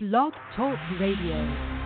Blog Talk Radio.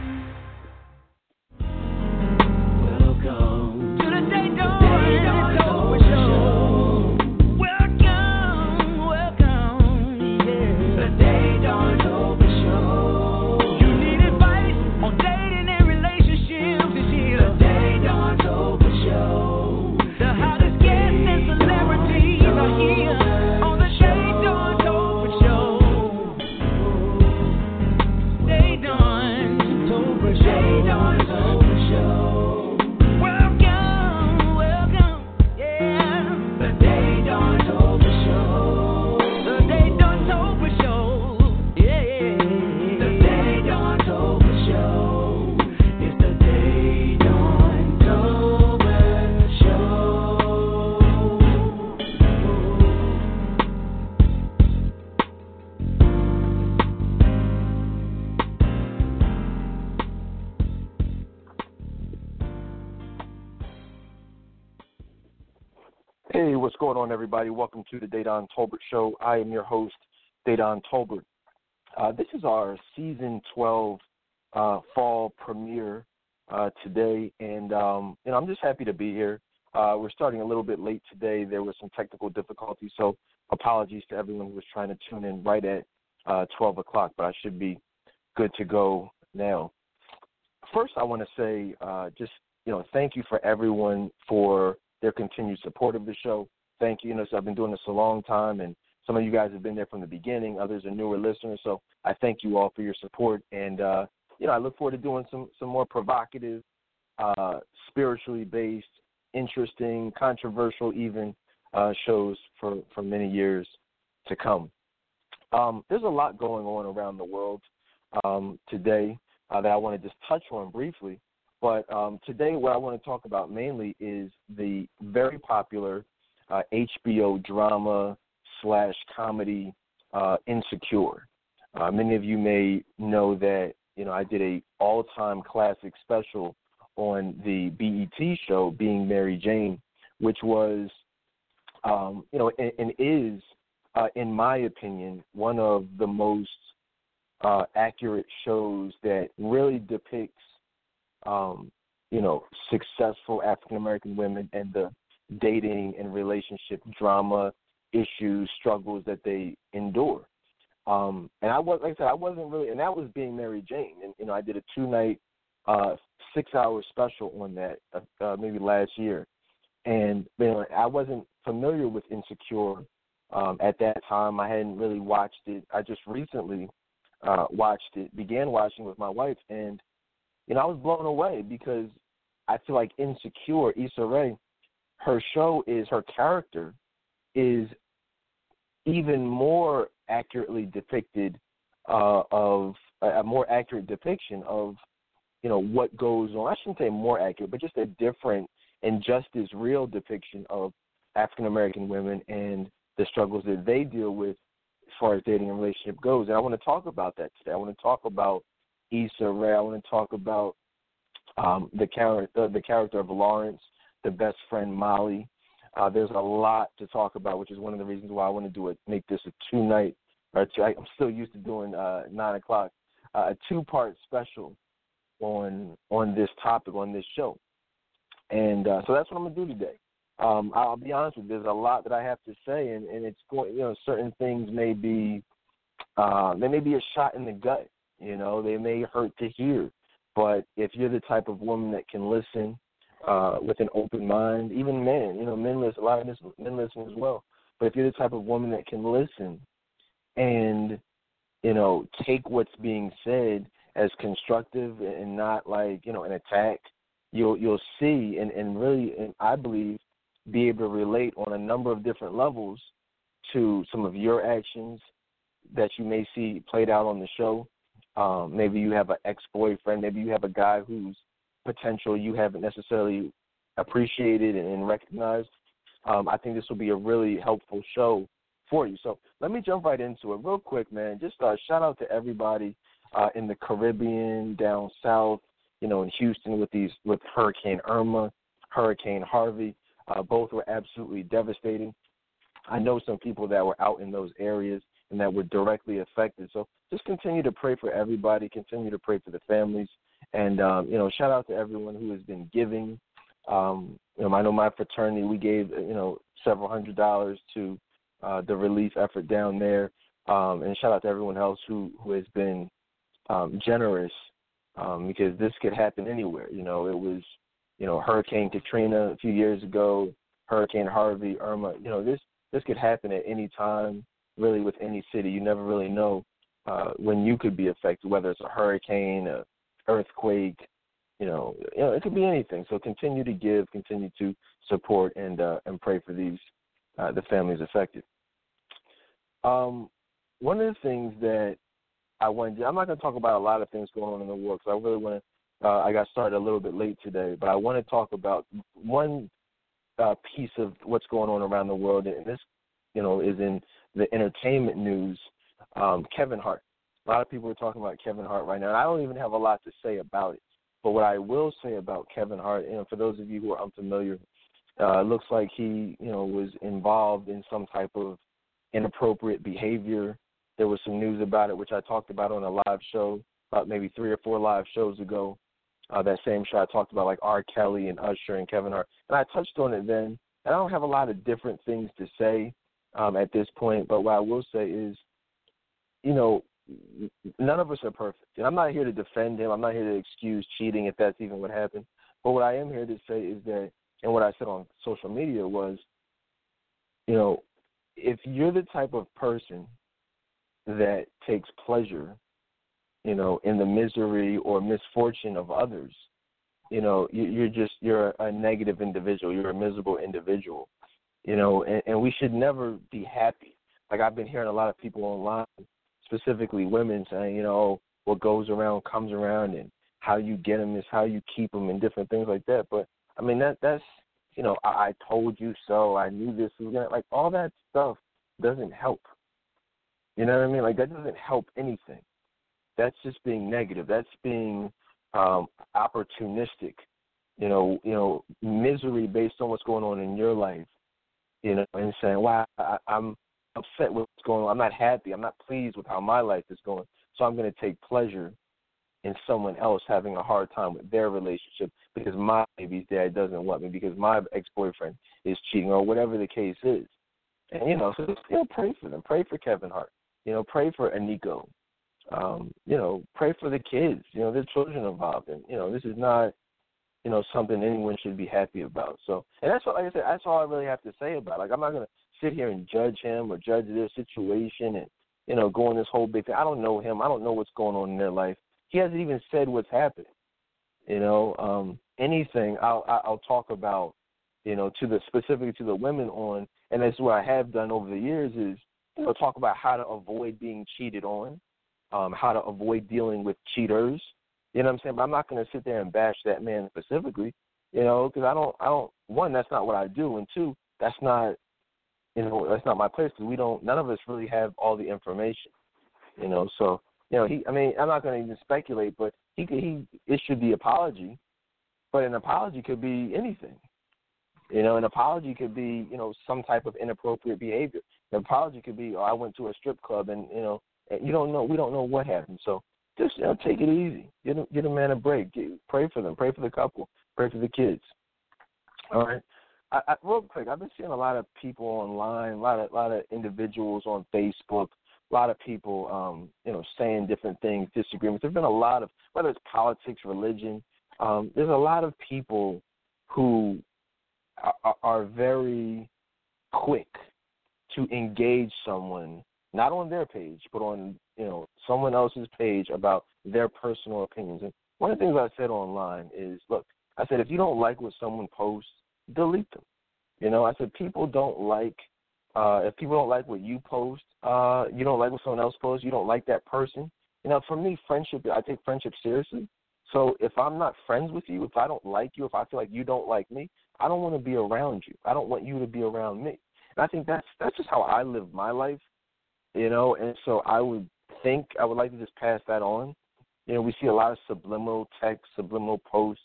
Going on, everybody? Welcome to the Dedan Tolbert Show. I am your host, Dedan Tolbert. Uh, this is our season 12 uh, fall premiere uh, today, and um, you know I'm just happy to be here. Uh, we're starting a little bit late today. There were some technical difficulties, so apologies to everyone who was trying to tune in right at uh, 12 o'clock, but I should be good to go now. First, I want to say uh, just you know thank you for everyone for their continued support of the show. Thank you. You know, so I've been doing this a long time, and some of you guys have been there from the beginning. Others are newer listeners, so I thank you all for your support. And uh, you know, I look forward to doing some some more provocative, uh, spiritually based, interesting, controversial, even uh, shows for for many years to come. Um, there's a lot going on around the world um, today uh, that I want to just touch on briefly. But um, today, what I want to talk about mainly is the very popular uh, HBO drama slash comedy uh, Insecure. Uh, many of you may know that you know I did a all time classic special on the BET show, Being Mary Jane, which was um, you know and, and is, uh, in my opinion, one of the most uh, accurate shows that really depicts um, you know, successful African American women and the dating and relationship drama issues, struggles that they endure. Um, and I was, like I said, I wasn't really, and that was being Mary Jane. And you know, I did a two night, uh, six hour special on that, uh, uh, maybe last year. And you know, I wasn't familiar with Insecure um, at that time. I hadn't really watched it. I just recently uh, watched it, began watching with my wife, and you know, I was blown away because I feel like Insecure, Issa Rae, her show is her character is even more accurately depicted uh, of a more accurate depiction of you know what goes on. I shouldn't say more accurate, but just a different and just as real depiction of African American women and the struggles that they deal with as far as dating and relationship goes. And I want to talk about that today. I want to talk about Issa Rae. I want to talk about um, the character, the character of Lawrence, the best friend Molly. Uh, there's a lot to talk about, which is one of the reasons why I want to do it. Make this a two night. I'm still used to doing uh, nine o'clock, uh, a two part special on on this topic on this show, and uh, so that's what I'm gonna do today. Um, I'll be honest with you. There's a lot that I have to say, and, and it's going. You know, certain things may be uh, they may be a shot in the gut. You know, they may hurt to hear. But if you're the type of woman that can listen uh, with an open mind, even men, you know, men listen, a lot of this, men listen as well. But if you're the type of woman that can listen and, you know, take what's being said as constructive and not like, you know, an attack, you'll you'll see and, and really and I believe be able to relate on a number of different levels to some of your actions that you may see played out on the show um, maybe you have an ex boyfriend. Maybe you have a guy whose potential you haven't necessarily appreciated and recognized. Um, I think this will be a really helpful show for you. So let me jump right into it real quick, man. Just uh, shout out to everybody uh, in the Caribbean, down south, you know, in Houston with these with Hurricane Irma, Hurricane Harvey. Uh, both were absolutely devastating. I know some people that were out in those areas and that were directly affected. So just continue to pray for everybody. Continue to pray for the families, and um, you know, shout out to everyone who has been giving. Um, you know, I know my fraternity. We gave you know several hundred dollars to uh, the relief effort down there, um, and shout out to everyone else who who has been um, generous um, because this could happen anywhere. You know, it was you know Hurricane Katrina a few years ago, Hurricane Harvey, Irma. You know, this this could happen at any time, really, with any city. You never really know uh, when you could be affected, whether it's a hurricane, a earthquake. You know, you know, it could be anything. So continue to give, continue to support, and uh, and pray for these uh, the families affected. Um, one of the things that I wanted, to, I'm not going to talk about a lot of things going on in the war because I really want to. Uh, I got started a little bit late today, but I want to talk about one uh, piece of what's going on around the world, and this, you know, is in the entertainment news. Um, Kevin Hart. A lot of people are talking about Kevin Hart right now, and I don't even have a lot to say about it. But what I will say about Kevin Hart, and for those of you who are unfamiliar, uh, it looks like he, you know, was involved in some type of inappropriate behavior. There was some news about it, which I talked about on a live show about maybe three or four live shows ago. Uh, that same show I talked about like R. Kelly and Usher and Kevin Hart, and I touched on it then. And I don't have a lot of different things to say um, at this point, but what I will say is, you know, none of us are perfect. And I'm not here to defend him. I'm not here to excuse cheating if that's even what happened. But what I am here to say is that, and what I said on social media was, you know, if you're the type of person that takes pleasure, you know, in the misery or misfortune of others, you know, you're just you're a negative individual. You're a miserable individual, you know, and, and we should never be happy. Like I've been hearing a lot of people online, specifically women, saying, you know, what goes around comes around, and how you get them is how you keep them, and different things like that. But I mean, that that's you know, I, I told you so. I knew this was gonna like all that stuff doesn't help. You know what I mean? Like that doesn't help anything. That's just being negative. That's being um opportunistic. You know, you know, misery based on what's going on in your life. You know, and saying, "Wow, I, I'm upset with what's going on. I'm not happy. I'm not pleased with how my life is going. So I'm going to take pleasure in someone else having a hard time with their relationship because my baby's dad doesn't want me because my ex boyfriend is cheating or whatever the case is. And you know, so still pray for them. Pray for Kevin Hart. You know, pray for Eniko. Um, you know, pray for the kids. You know, their children involved, and you know, this is not, you know, something anyone should be happy about. So, and that's what, like I said, that's all I really have to say about. Like, I'm not gonna sit here and judge him or judge their situation and you know, go on this whole big thing. I don't know him. I don't know what's going on in their life. He hasn't even said what's happened. You know, um, anything I'll I'll talk about, you know, to the specifically to the women on, and that's what I have done over the years is you know talk about how to avoid being cheated on, um, how to avoid dealing with cheaters. You know what I'm saying? But I'm not going to sit there and bash that man specifically, you know, because I don't I don't one that's not what I do, and two that's not you know that's not my place because we don't none of us really have all the information, you know. So you know, he. I mean, I'm not going to even speculate, but he he issued the apology, but an apology could be anything. You know, an apology could be you know some type of inappropriate behavior. An apology could be, oh, I went to a strip club and you know, you don't know, we don't know what happened. So just you know, take it easy. Get a, get a man a break. Get, pray for them. Pray for the couple. Pray for the kids. All right. I, I, real quick, I've been seeing a lot of people online, a lot of a lot of individuals on Facebook a lot of people, um, you know, saying different things, disagreements. There's been a lot of whether it's politics, religion. Um, there's a lot of people who are, are very quick to engage someone, not on their page, but on you know someone else's page about their personal opinions. And one of the things I said online is, look, I said if you don't like what someone posts, delete them. You know, I said people don't like uh, if people don't like what you post, uh, you don't like what someone else posts, you don't like that person. You know, for me, friendship, I take friendship seriously. So if I'm not friends with you, if I don't like you, if I feel like you don't like me, I don't want to be around you. I don't want you to be around me. And I think that's that's just how I live my life, you know. And so I would think I would like to just pass that on. You know, we see a lot of subliminal text, subliminal posts,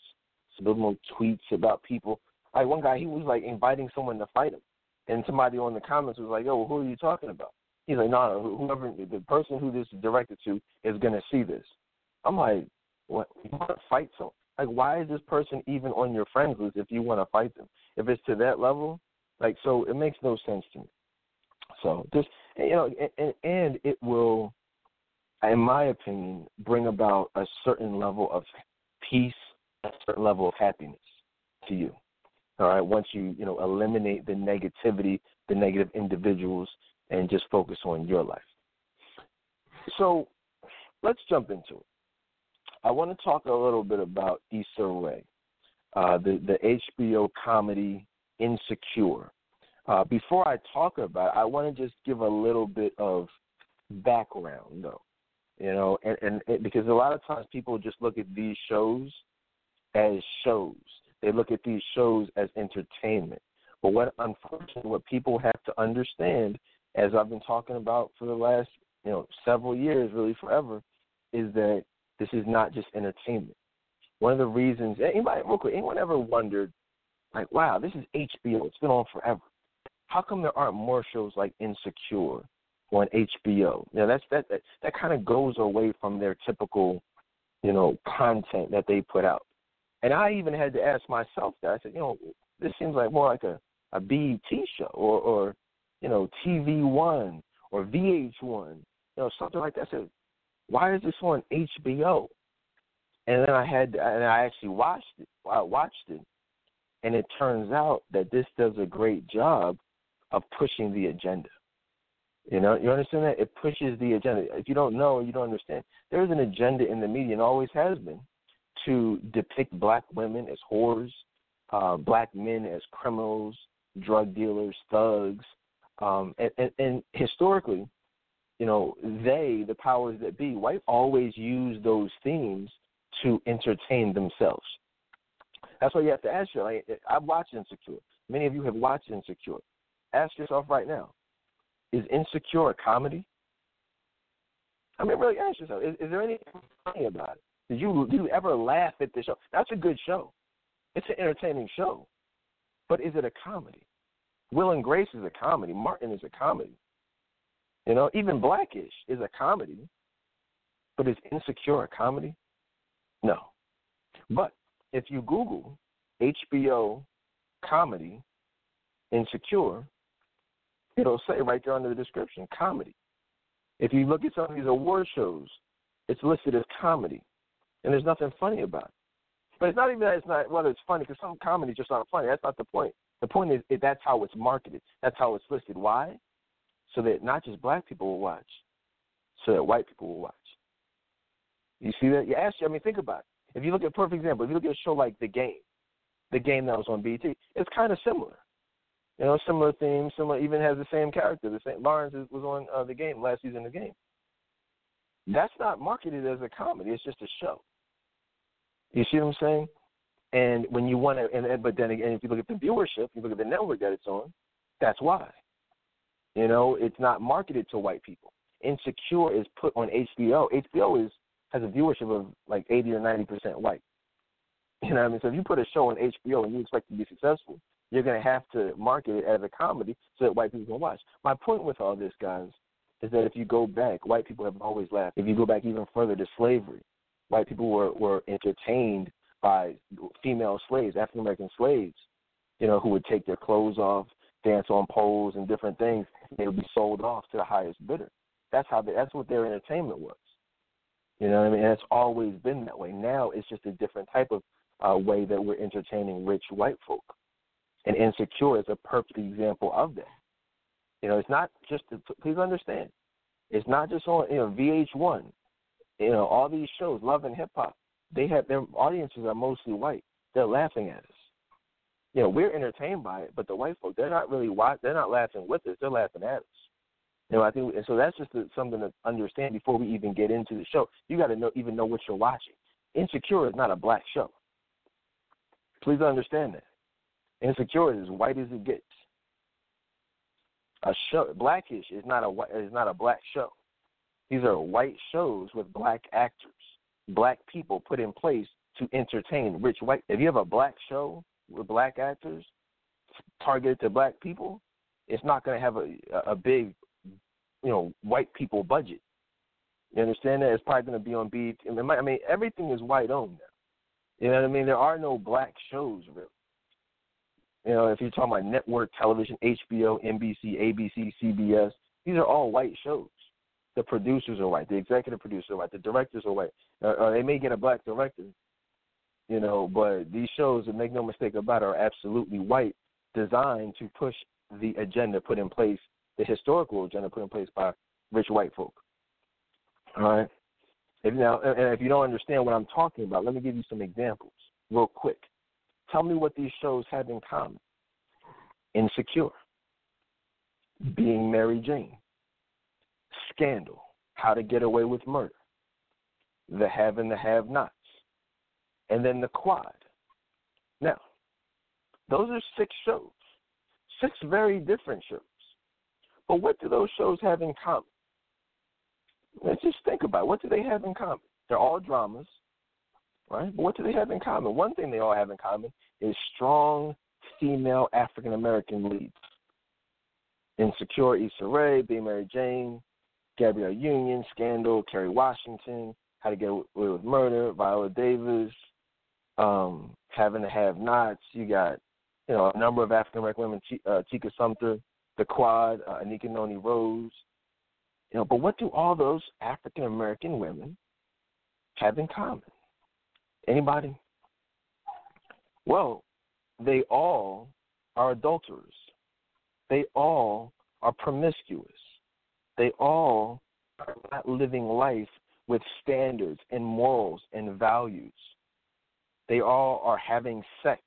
subliminal tweets about people. Like one guy, he was like inviting someone to fight him and somebody on the comments was like, "Oh, well, who are you talking about?" He's like, no, no, whoever the person who this is directed to is gonna see this. I'm like, what? You want to fight someone? Like, why is this person even on your friends list if you want to fight them? If it's to that level, like, so it makes no sense to me. So just you know, and, and it will, in my opinion, bring about a certain level of peace, a certain level of happiness to you. All right, once you you know eliminate the negativity, the negative individuals, and just focus on your life. So let's jump into it. I want to talk a little bit about Issa Rae, uh, the the HBO comedy Insecure. Uh, before I talk about it, I want to just give a little bit of background, though. You know, and, and, and because a lot of times people just look at these shows as shows. They look at these shows as entertainment. But what unfortunately what people have to understand, as I've been talking about for the last, you know, several years, really forever, is that this is not just entertainment. One of the reasons anybody real quick, anyone ever wondered, like, wow, this is HBO, it's been on forever. How come there aren't more shows like Insecure on HBO? Now that's that that, that kind of goes away from their typical, you know, content that they put out. And I even had to ask myself that. I said, you know, this seems like more like a, a BET show or, or you know, TV One or VH1, you know, something like that. I said, why is this on HBO? And then I had, and I actually watched it. I watched it, and it turns out that this does a great job of pushing the agenda. You know, you understand that it pushes the agenda. If you don't know, you don't understand. There's an agenda in the media, and always has been, to depict black women as whores, uh, black men as criminals, drug dealers, thugs, um, and, and, and historically, you know, they, the powers that be, white, always use those themes to entertain themselves. That's why you have to ask yourself. Like, I've watched Insecure. Many of you have watched Insecure. Ask yourself right now: Is Insecure a comedy? I mean, really ask yourself: Is, is there anything funny about it? Did you did you ever laugh at the show? That's a good show. It's an entertaining show, but is it a comedy? Will and Grace is a comedy. Martin is a comedy. You know, even Blackish is a comedy, but is Insecure a comedy? No. But if you Google HBO comedy Insecure, it'll say right there under the description comedy. If you look at some of these award shows, it's listed as comedy and there's nothing funny about it. But it's not even that it's not whether it's funny because some comedies just aren't funny. That's not the point. The point is that's how it's marketed. That's how it's listed. Why? So that not just black people will watch, so that white people will watch. You see that? You ask. I mean, think about it. If you look at perfect example, if you look at a show like The Game, The Game that was on BET, it's kind of similar. You know, similar theme, similar. Even has the same character. The same Lawrence was on uh, The Game last season. The Game. That's not marketed as a comedy. It's just a show. You see what I'm saying? And when you want to, and, but then again, if you look at the viewership, you look at the network that it's on, that's why. You know, it's not marketed to white people. Insecure is put on HBO. HBO is has a viewership of like 80 or 90 percent white. You know what I mean? So if you put a show on HBO and you expect to be successful, you're going to have to market it as a comedy so that white people can watch. My point with all this, guys, is that if you go back, white people have always laughed. If you go back even further to slavery, white people were, were entertained by female slaves, African American slaves, you know, who would take their clothes off, dance on poles and different things. They would be sold off to the highest bidder. That's how they, that's what their entertainment was. You know what I mean? And it's always been that way. Now it's just a different type of uh, way that we're entertaining rich white folk. And Insecure is a perfect example of that. You know, it's not just. To, please understand, it's not just on you know VH1. You know, all these shows, Love and Hip Hop, they have their audiences are mostly white. They're laughing at us. You know, we're entertained by it, but the white folk, they're not really watch, They're not laughing with us. They're laughing at us. You know, I think, and so that's just something to understand before we even get into the show. You got to know, even know what you're watching. Insecure is not a black show. Please understand that. Insecure is as white as it gets. A show, Blackish is not a is not a black show. These are white shows with black actors, black people put in place to entertain rich white. If you have a black show with black actors targeted to black people, it's not going to have a a big you know white people budget. You understand that? It's probably going to be on BET. I mean, everything is white owned now. You know what I mean? There are no black shows really. You know, if you're talking about network television, HBO, NBC, ABC, CBS, these are all white shows. The producers are white. The executive producers are white. The directors are white. Or, or they may get a black director, you know, but these shows, and make no mistake about it, are absolutely white, designed to push the agenda put in place, the historical agenda put in place by rich white folk. All right. If now, and if you don't understand what I'm talking about, let me give you some examples real quick. Tell me what these shows have in common. Insecure, being Mary Jane, Scandal, How to Get Away with Murder, The Have and the Have Nots, and then The Quad. Now, those are six shows, six very different shows. But what do those shows have in common? Let's just think about it. what do they have in common? They're all dramas, right? But what do they have in common? One thing they all have in common is strong female African American leads. Insecure Issa Rae, Being Mary Jane, Gabrielle Union, Scandal, Kerry Washington, How to Get Away with Murder, Viola Davis, um, Having to Have Nots. You got, you know, a number of African American women, Ch- uh, Tika Sumpter, The Quad, uh, Anika Noni Rose. You know, but what do all those African American women have in common? Anybody? Well, they all are adulterers. They all are promiscuous. They all are not living life with standards and morals and values. They all are having sex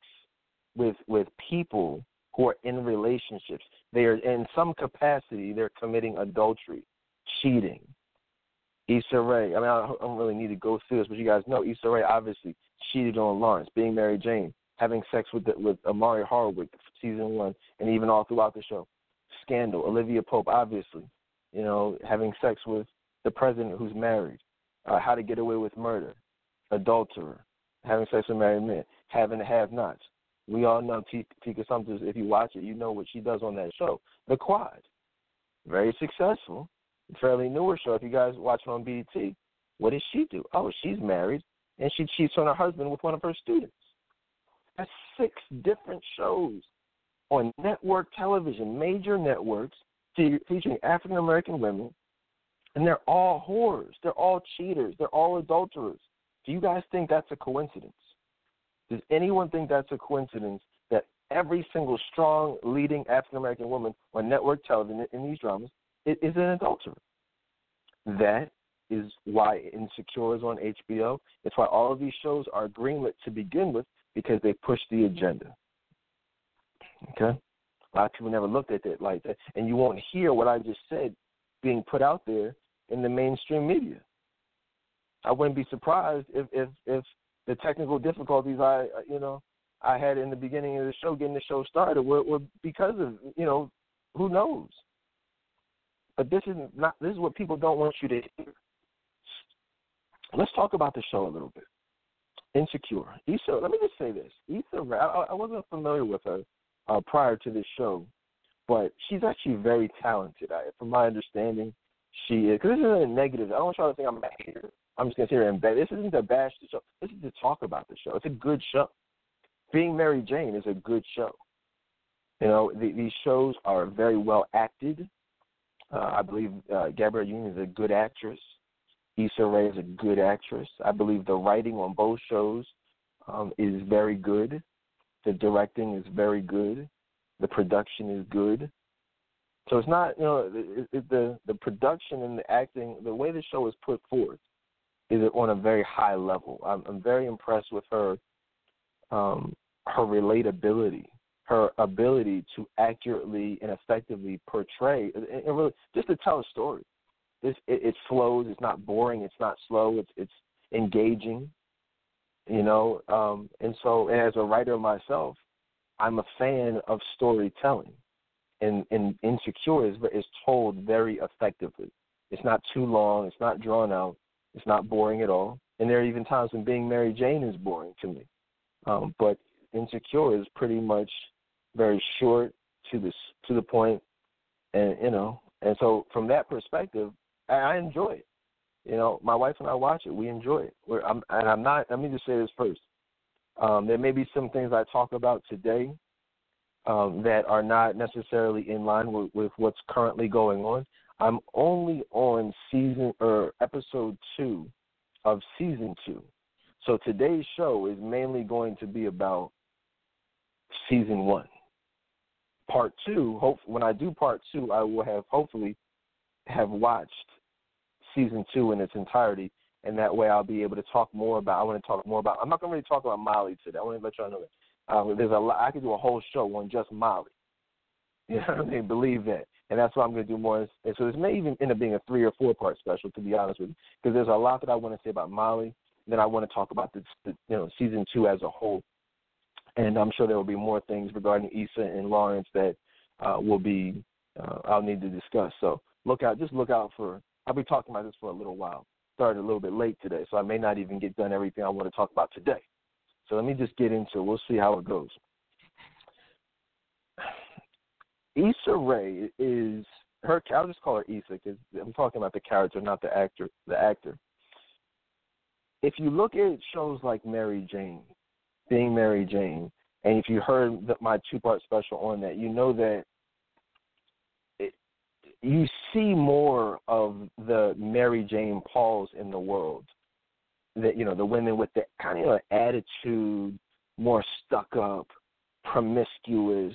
with with people who are in relationships. They are in some capacity they're committing adultery, cheating. Issa Rae. I mean, I don't really need to go through this, but you guys know Issa Rae obviously cheated on Lawrence, being Mary Jane, having sex with the, with Omari Hardwick, season one, and even all throughout the show. Scandal. Olivia Pope, obviously, you know, having sex with the president who's married. Uh, how to Get Away with Murder. Adulterer. Having sex with married men. Having have-nots. We all know Tika Sumpter. If you watch it, you know what she does on that show. The Quad. Very successful. Fairly newer show. If you guys watch it on BET, what does she do? Oh, she's married and she cheats on her husband with one of her students. That's six different shows on network television, major networks, featuring African American women, and they're all whores. They're all cheaters. They're all adulterers. Do you guys think that's a coincidence? Does anyone think that's a coincidence that every single strong, leading African American woman on network television in these dramas is an adulterer? That is why Insecure is on HBO. It's why all of these shows are greenlit to begin with because they push the agenda. Okay? A lot of people never looked at it like that. And you won't hear what I just said being put out there in the mainstream media. I wouldn't be surprised if if, if the technical difficulties I you know I had in the beginning of the show, getting the show started, were, were because of you know who knows. But this is not this is what people don't want you to hear. Let's talk about the show a little bit. Insecure. Issa, let me just say this. Issa, I, I wasn't familiar with her uh, prior to this show, but she's actually very talented. I, from my understanding, she is. Because this isn't a negative. I don't y'all to think I'm a hater. I'm just going to sit here and bet. This isn't to bash the show. This is to talk about the show. It's a good show. Being Mary Jane is a good show. You know, the, these shows are very well acted. Uh, I believe uh, Gabrielle Union is a good actress. Issa Rae is a good actress. I believe the writing on both shows um, is very good. The directing is very good. The production is good. So it's not, you know, it, it, the the production and the acting, the way the show is put forth, is on a very high level. I'm, I'm very impressed with her, um, her relatability, her ability to accurately and effectively portray, and really just to tell a story. This it, it flows. It's not boring. It's not slow. It's it's engaging. You know, um, and so as a writer myself, I'm a fan of storytelling, and and Insecure is is told very effectively. It's not too long. It's not drawn out. It's not boring at all. And there are even times when being Mary Jane is boring to me. Um, but Insecure is pretty much very short to this to the point, and you know And so from that perspective, I, I enjoy it. You know, my wife and I watch it. We enjoy it. We're, I'm, and I'm not. Let me just say this first. Um, there may be some things I talk about today um, that are not necessarily in line with, with what's currently going on. I'm only on season or episode two of season two. So today's show is mainly going to be about season one. Part two, hope when I do part two, I will have hopefully have watched season two in its entirety, and that way I'll be able to talk more about. I want to talk more about. I'm not going to really talk about Molly today. I want to let y'all know that uh, there's a lot. I could do a whole show on just Molly. You know what I mean? Believe that, and that's what I'm going to do more. And so this may even end up being a three or four part special, to be honest with you, because there's a lot that I want to say about Molly. Then I want to talk about the, the you know season two as a whole, and I'm sure there will be more things regarding Issa and Lawrence that uh, will be uh, I'll need to discuss. So look out, just look out for. I'll be talking about this for a little while. Started a little bit late today, so I may not even get done everything I want to talk about today. So let me just get into. it. We'll see how it goes. Issa Rae is her. I'll just call her Issa because I'm talking about the character, not the actor. The actor. If you look at shows like Mary Jane, being Mary Jane, and if you heard my two-part special on that, you know that you see more of the Mary Jane Pauls in the world. That you know the women with the kind of attitude, more stuck up, promiscuous,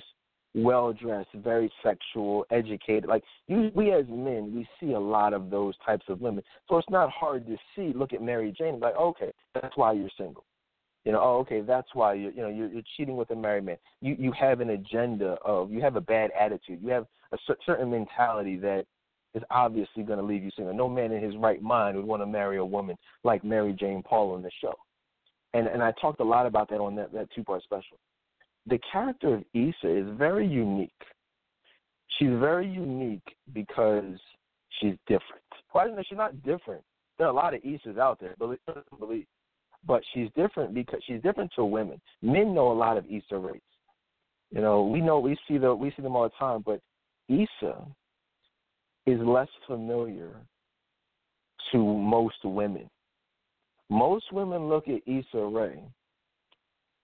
well dressed, very sexual, educated. Like you, we as men, we see a lot of those types of women. So it's not hard to see. Look at Mary Jane, like oh, okay, that's why you're single. You know, oh, okay, that's why you you know you're, you're cheating with a married man. You you have an agenda of you have a bad attitude. You have a certain mentality that is obviously going to leave you single. No man in his right mind would want to marry a woman like Mary Jane Paul on the show. And and I talked a lot about that on that that two part special the character of Issa is very unique. She's very unique because she's different. Why isn't she's not different? There are a lot of Issas out there, believe, believe. But she's different because she's different to women. Men know a lot of Issa Raes. You know, we know we see the we see them all the time, but Issa is less familiar to most women. Most women look at Issa Rae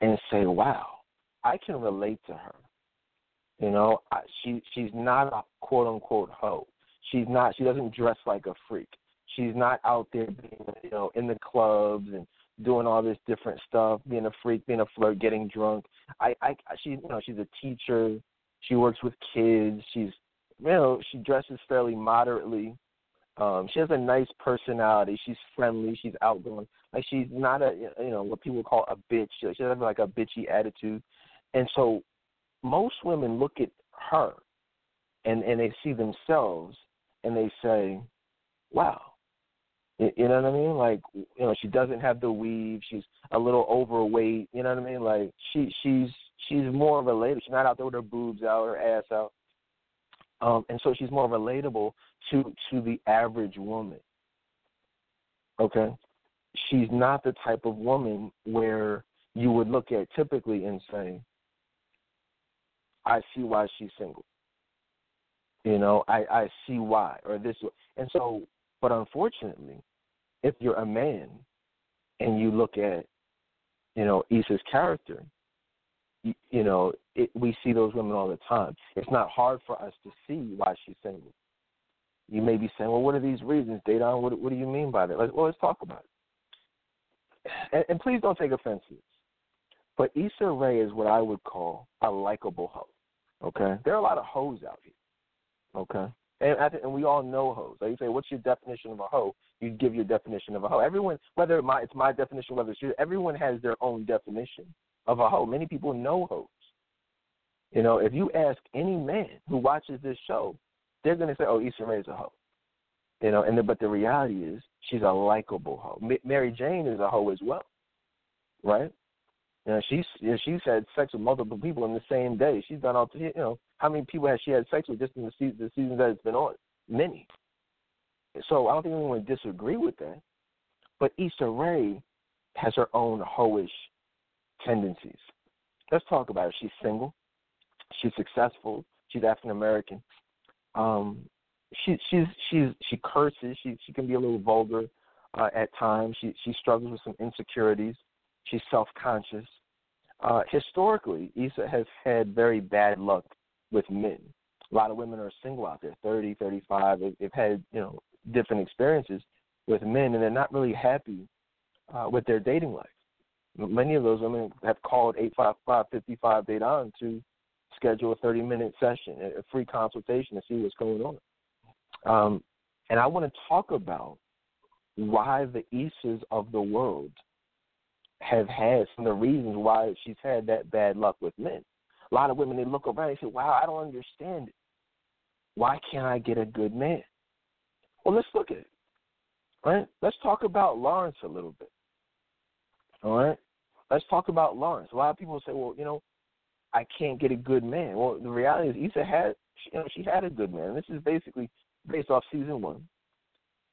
and say, "Wow, I can relate to her. You know, she she's not a quote unquote hoe. She's not. She doesn't dress like a freak. She's not out there being, you know, in the clubs and doing all this different stuff, being a freak, being a flirt, getting drunk. I, I, she, you know, she's a teacher. She works with kids. She's, you know, she dresses fairly moderately. Um, she has a nice personality. She's friendly. She's outgoing. Like she's not a, you know, what people call a bitch. She doesn't have like a bitchy attitude. And so most women look at her and, and they see themselves and they say, wow. You, you know what I mean? Like, you know, she doesn't have the weave. She's a little overweight. You know what I mean? Like, she she's she's more relatable. She's not out there with her boobs out, her ass out. Um, and so she's more relatable to to the average woman. Okay, she's not the type of woman where you would look at typically and say, I see why she's single. You know, I I see why or this and so but unfortunately, if you're a man and you look at you know Issa's character, you, you know it, we see those women all the time. It's not hard for us to see why she's single. You may be saying, well, what are these reasons, Dedan? What, what do you mean by that? Like, well, let's talk about it. And, and please don't take offense to this. But Issa Rae is what I would call a likable hoe. Okay, there are a lot of hoes out here. Okay, and and we all know hoes. Like you say, what's your definition of a hoe? You give your definition of a hoe. Everyone, whether my it's my definition, whether it's yours, everyone has their own definition of a hoe. Many people know hoes. You know, if you ask any man who watches this show, they're going to say, "Oh, Issa Rae is a hoe." You know, and the, but the reality is, she's a likable hoe. M- Mary Jane is a hoe as well, right? You know, she's you know, she's had sex with multiple people in the same day. She's done all to, you know how many people has she had sex with just in the season the season that it's been on? Many. So I don't think anyone would disagree with that. But Issa Rae has her own hoish tendencies. Let's talk about her. She's single. She's successful. She's African American. Um, she she's she's she curses. She she can be a little vulgar uh, at times. She she struggles with some insecurities. She's self conscious. Uh, historically, Issa has had very bad luck with men. A lot of women are single out there, 30, 35. They've, they've had you know different experiences with men, and they're not really happy uh, with their dating life. Many of those women have called 855 Date On to schedule a 30 minute session, a free consultation to see what's going on. Um, and I want to talk about why the Issas of the world have had some of the reasons why she's had that bad luck with men. A lot of women they look around and say, "Wow, I don't understand it. Why can't I get a good man?" Well, let's look at it. Right? Let's talk about Lawrence a little bit. All right? Let's talk about Lawrence. A lot of people say, "Well, you know, I can't get a good man." Well, the reality is, Issa had, you know, she had a good man. This is basically based off season one.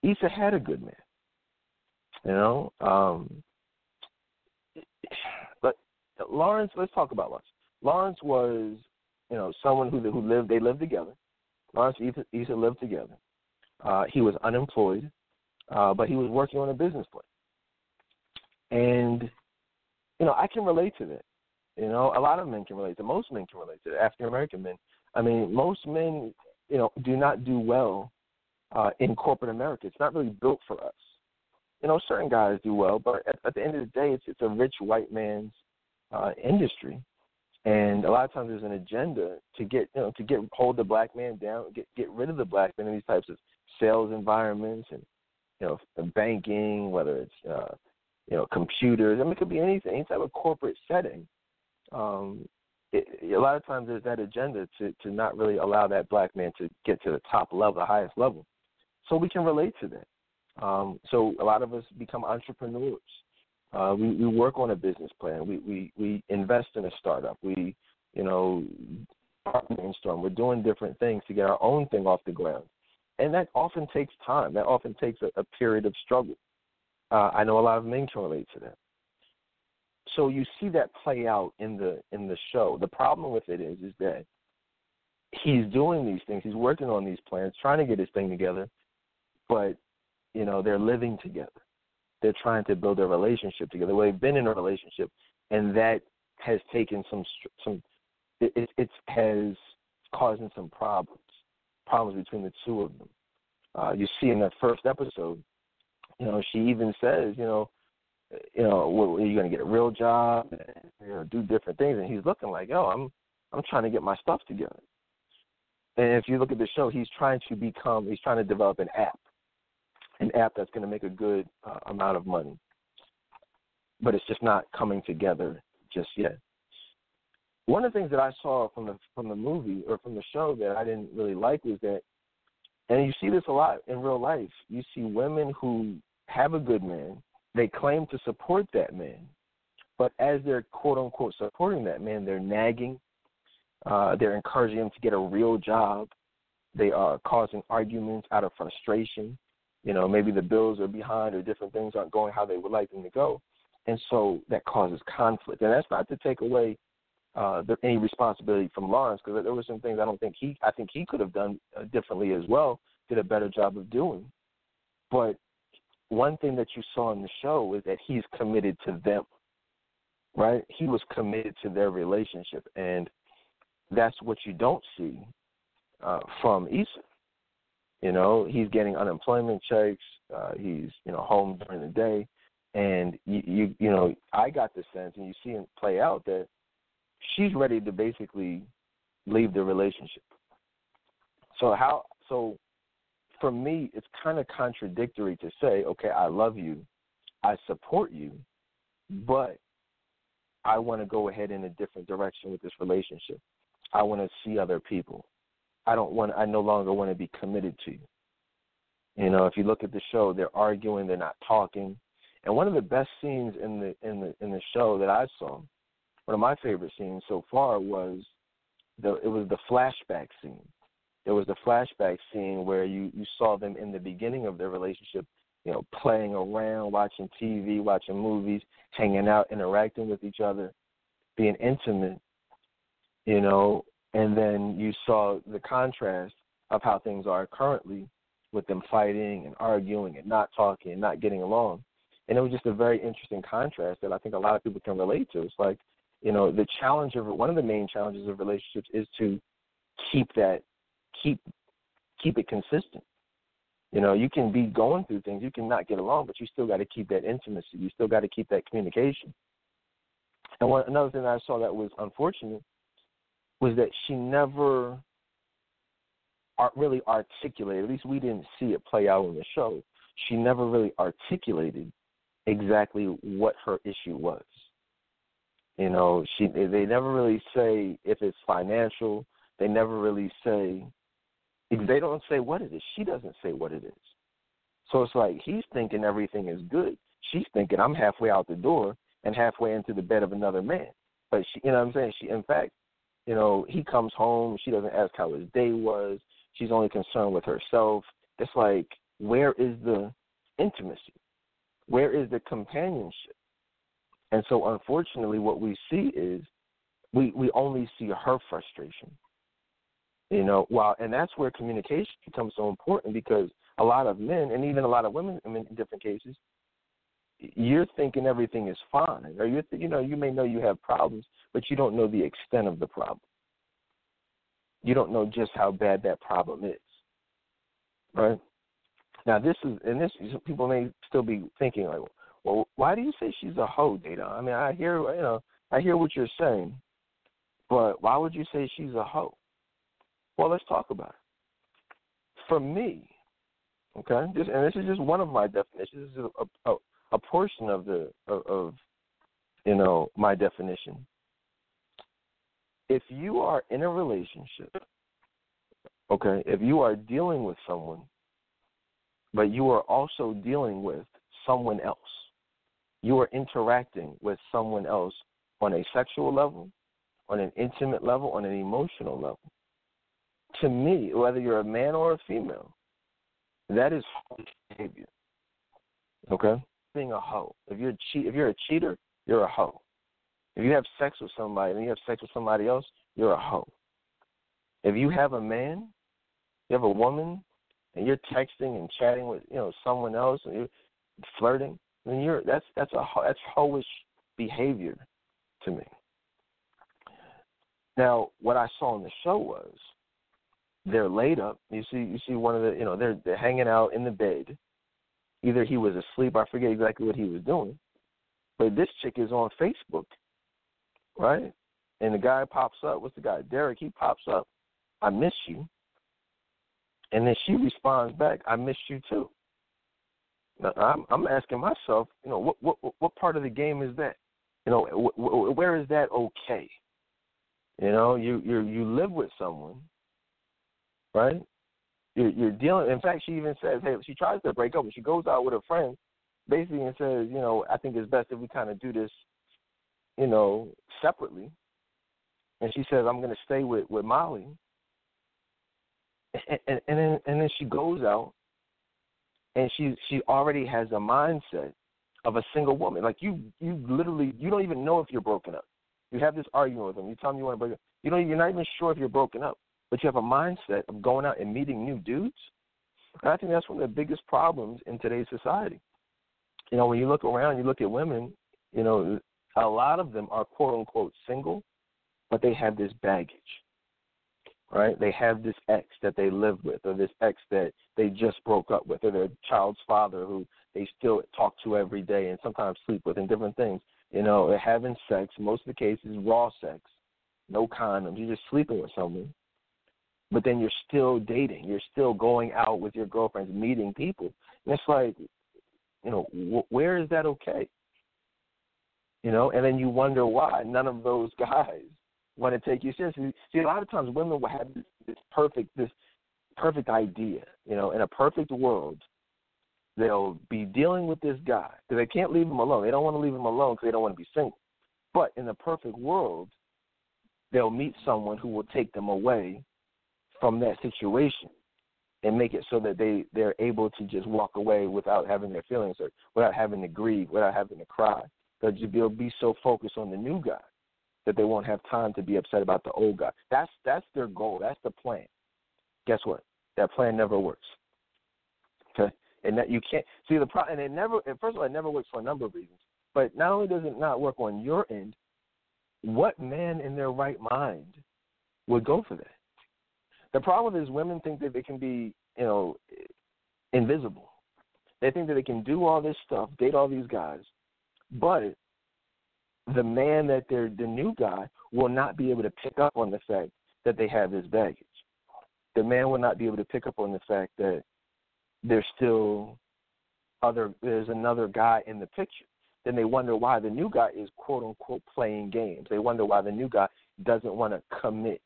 Issa had a good man. You know, um, but Lawrence. Let's talk about Lawrence. Lawrence was, you know, someone who who lived. They lived together. Lawrence and Issa, lived together. Uh, he was unemployed, uh, but he was working on a business plan. And, you know, I can relate to that. You know, a lot of men can relate to. Most men can relate to it. African American men. I mean, most men, you know, do not do well uh, in corporate America. It's not really built for us you know, certain guys do well, but at, at the end of the day, it's it's a rich white man's uh, industry, and a lot of times there's an agenda to get you know to get hold the black man down, get get rid of the black man in these types of sales environments and you know banking, whether it's uh, you know computers. I mean, it could be anything, any type of corporate setting. Um, it, a lot of times there's that agenda to to not really allow that black man to get to the top level, the highest level. So we can relate to that. Um, so a lot of us become entrepreneurs. Uh, we, we work on a business plan. We, we, we invest in a startup. We, you know, brainstorm. We're doing different things to get our own thing off the ground. And that often takes time. That often takes a, a period of struggle. Uh, I know a lot of men can relate to that. So you see that play out in the in the show. The problem with it is is that he's doing these things. He's working on these plans, trying to get his thing together, but you know, they're living together. They're trying to build a relationship together. Well, they've been in a relationship, and that has taken some some. It, it, it has causing some problems, problems between the two of them. Uh, you see in that first episode, you know, she even says, you know, you know, well, are you going to get a real job? You know, do different things, and he's looking like, oh, I'm, I'm trying to get my stuff together. And if you look at the show, he's trying to become, he's trying to develop an app an app that's going to make a good uh, amount of money. But it's just not coming together just yet. One of the things that I saw from the from the movie or from the show that I didn't really like was that, and you see this a lot in real life. You see women who have a good man, they claim to support that man, but as they're quote unquote supporting that man, they're nagging, uh, they're encouraging him to get a real job. They are causing arguments out of frustration you know, maybe the bills are behind or different things aren't going how they would like them to go. And so that causes conflict. And that's not to take away uh, the, any responsibility from Lawrence because there were some things I don't think he, I think he could have done uh, differently as well, did a better job of doing. But one thing that you saw in the show is that he's committed to them, right? He was committed to their relationship. And that's what you don't see uh, from Issa. You know, he's getting unemployment checks. Uh, he's you know home during the day, and you, you you know I got the sense, and you see it play out that she's ready to basically leave the relationship. So how so for me it's kind of contradictory to say, okay, I love you, I support you, but I want to go ahead in a different direction with this relationship. I want to see other people. I don't want I no longer want to be committed to you. You know, if you look at the show, they're arguing, they're not talking. And one of the best scenes in the in the in the show that I saw, one of my favorite scenes so far was the it was the flashback scene. There was the flashback scene where you you saw them in the beginning of their relationship, you know, playing around, watching TV, watching movies, hanging out, interacting with each other, being intimate, you know, and then you saw the contrast of how things are currently with them fighting and arguing and not talking and not getting along. And it was just a very interesting contrast that I think a lot of people can relate to. It's like, you know, the challenge of one of the main challenges of relationships is to keep that keep keep it consistent. You know, you can be going through things, you can not get along, but you still got to keep that intimacy. You still got to keep that communication. And one, another thing I saw that was unfortunate was that she never really articulated. At least we didn't see it play out on the show. She never really articulated exactly what her issue was. You know, she they never really say if it's financial. They never really say they don't say what it is. She doesn't say what it is. So it's like he's thinking everything is good. She's thinking I'm halfway out the door and halfway into the bed of another man. But she, you know what I'm saying? She, in fact, you know, he comes home. She doesn't ask how his day was. She's only concerned with herself. It's like, where is the intimacy? Where is the companionship? And so, unfortunately, what we see is we we only see her frustration. You know, while and that's where communication becomes so important because a lot of men and even a lot of women in different cases, you're thinking everything is fine, or you you know you may know you have problems, but you don't know the extent of the problem. You don't know just how bad that problem is, right? Now this is and this people may still be thinking like, well, why do you say she's a hoe, Dedan? I mean, I hear you know I hear what you're saying, but why would you say she's a hoe? Well, let's talk about it. For me, okay, this, and this is just one of my definitions. This is a, a, a portion of the of, of you know my definition. If you are in a relationship, okay, if you are dealing with someone, but you are also dealing with someone else, you are interacting with someone else on a sexual level, on an intimate level, on an emotional level to me, whether you're a man or a female, that is behavior. Okay, being a hoe. If you're a cheat, if you're a cheater, you're a hoe. If you have sex with somebody and you have sex with somebody else, you're a hoe. If you have a man, you have a woman, and you're texting and chatting with you know someone else and you're flirting, then you're that's that's a that's hoish behavior to me. Now, what I saw in the show was they're laid up. You see, you see one of the, you know, they're they're hanging out in the bed. Either he was asleep, I forget exactly what he was doing, but this chick is on Facebook, right? And the guy pops up. What's the guy? Derek. He pops up. I miss you. And then she responds back, I miss you too. Now, I'm, I'm asking myself, you know, what, what what part of the game is that? You know, wh- wh- where is that okay? You know, you you you live with someone, right? You're, you're dealing. In fact, she even says, "Hey, she tries to break up, but she goes out with her friend, basically, and says, you know, I think it's best if we kind of do this, you know, separately." And she says, "I'm going to stay with with Molly." And, and, and then and then she goes out, and she she already has a mindset of a single woman. Like you you literally you don't even know if you're broken up. You have this argument with them. You tell them you want to break up. You know you're not even sure if you're broken up but you have a mindset of going out and meeting new dudes. And I think that's one of the biggest problems in today's society. You know, when you look around, you look at women, you know, a lot of them are quote unquote single, but they have this baggage, right? They have this ex that they live with, or this ex that they just broke up with, or their child's father who they still talk to every day and sometimes sleep with, and different things. You know, having sex, most of the cases, raw sex, no condoms. You're just sleeping with someone but then you're still dating. You're still going out with your girlfriends, meeting people. And it's like, you know, wh- where is that okay? You know, and then you wonder why none of those guys want to take you seriously. See, a lot of times women will have this, perfect, this perfect idea. You know, in a perfect world, they'll be dealing with this guy because they can't leave him alone. They don't want to leave him alone because they don't want to be single. But in the perfect world, they'll meet someone who will take them away from that situation and make it so that they they're able to just walk away without having their feelings hurt, without having to grieve, without having to cry. Because they'll be so focused on the new guy that they won't have time to be upset about the old guy. That's that's their goal. That's the plan. Guess what? that plan never works. Okay, and that you can't see the pro. And it never. And first of all, it never works for a number of reasons. But not only does it not work on your end, what man in their right mind would go for that? The problem is women think that they can be, you know, invisible. They think that they can do all this stuff, date all these guys, but the man that they're the new guy will not be able to pick up on the fact that they have this baggage. The man will not be able to pick up on the fact that there's still other there's another guy in the picture. Then they wonder why the new guy is quote unquote playing games. They wonder why the new guy doesn't want to commit.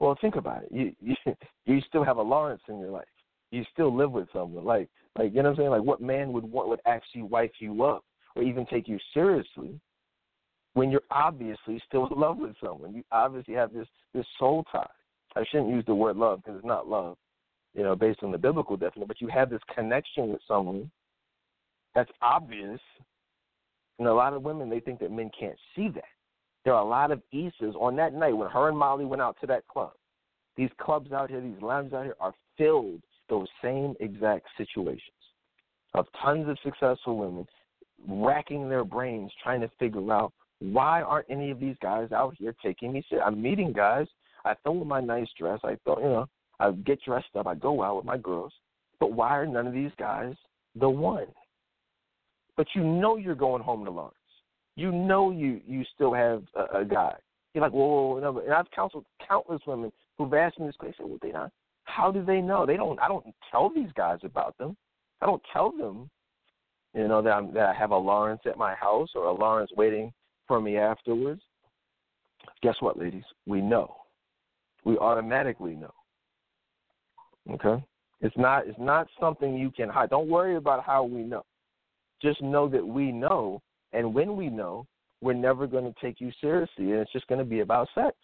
Well, think about it. You you you still have a Lawrence in your life. You still live with someone. Like like you know what I'm saying? Like what man would want would actually wife you up or even take you seriously when you're obviously still in love with someone. You obviously have this this soul tie. I shouldn't use the word love because it's not love, you know, based on the biblical definition. But you have this connection with someone that's obvious. And a lot of women they think that men can't see that. There are a lot of Issas on that night when her and Molly went out to that club. These clubs out here, these lounges out here are filled those same exact situations of tons of successful women racking their brains trying to figure out why aren't any of these guys out here taking me serious? I'm meeting guys. I throw on my nice dress. I throw, you know, I get dressed up. I go out with my girls. But why are none of these guys the one? But you know you're going home to. You know you you still have a, a guy. You're like, whoa, whoa, whoa. And I've counseled countless women who've asked me this question. Well, they not. How do they know? They don't. I don't tell these guys about them. I don't tell them, you know, that I'm that I have a Lawrence at my house or a Lawrence waiting for me afterwards. Guess what, ladies? We know. We automatically know. Okay? It's not it's not something you can hide. Don't worry about how we know. Just know that we know and when we know, we're never going to take you seriously and it's just going to be about sex.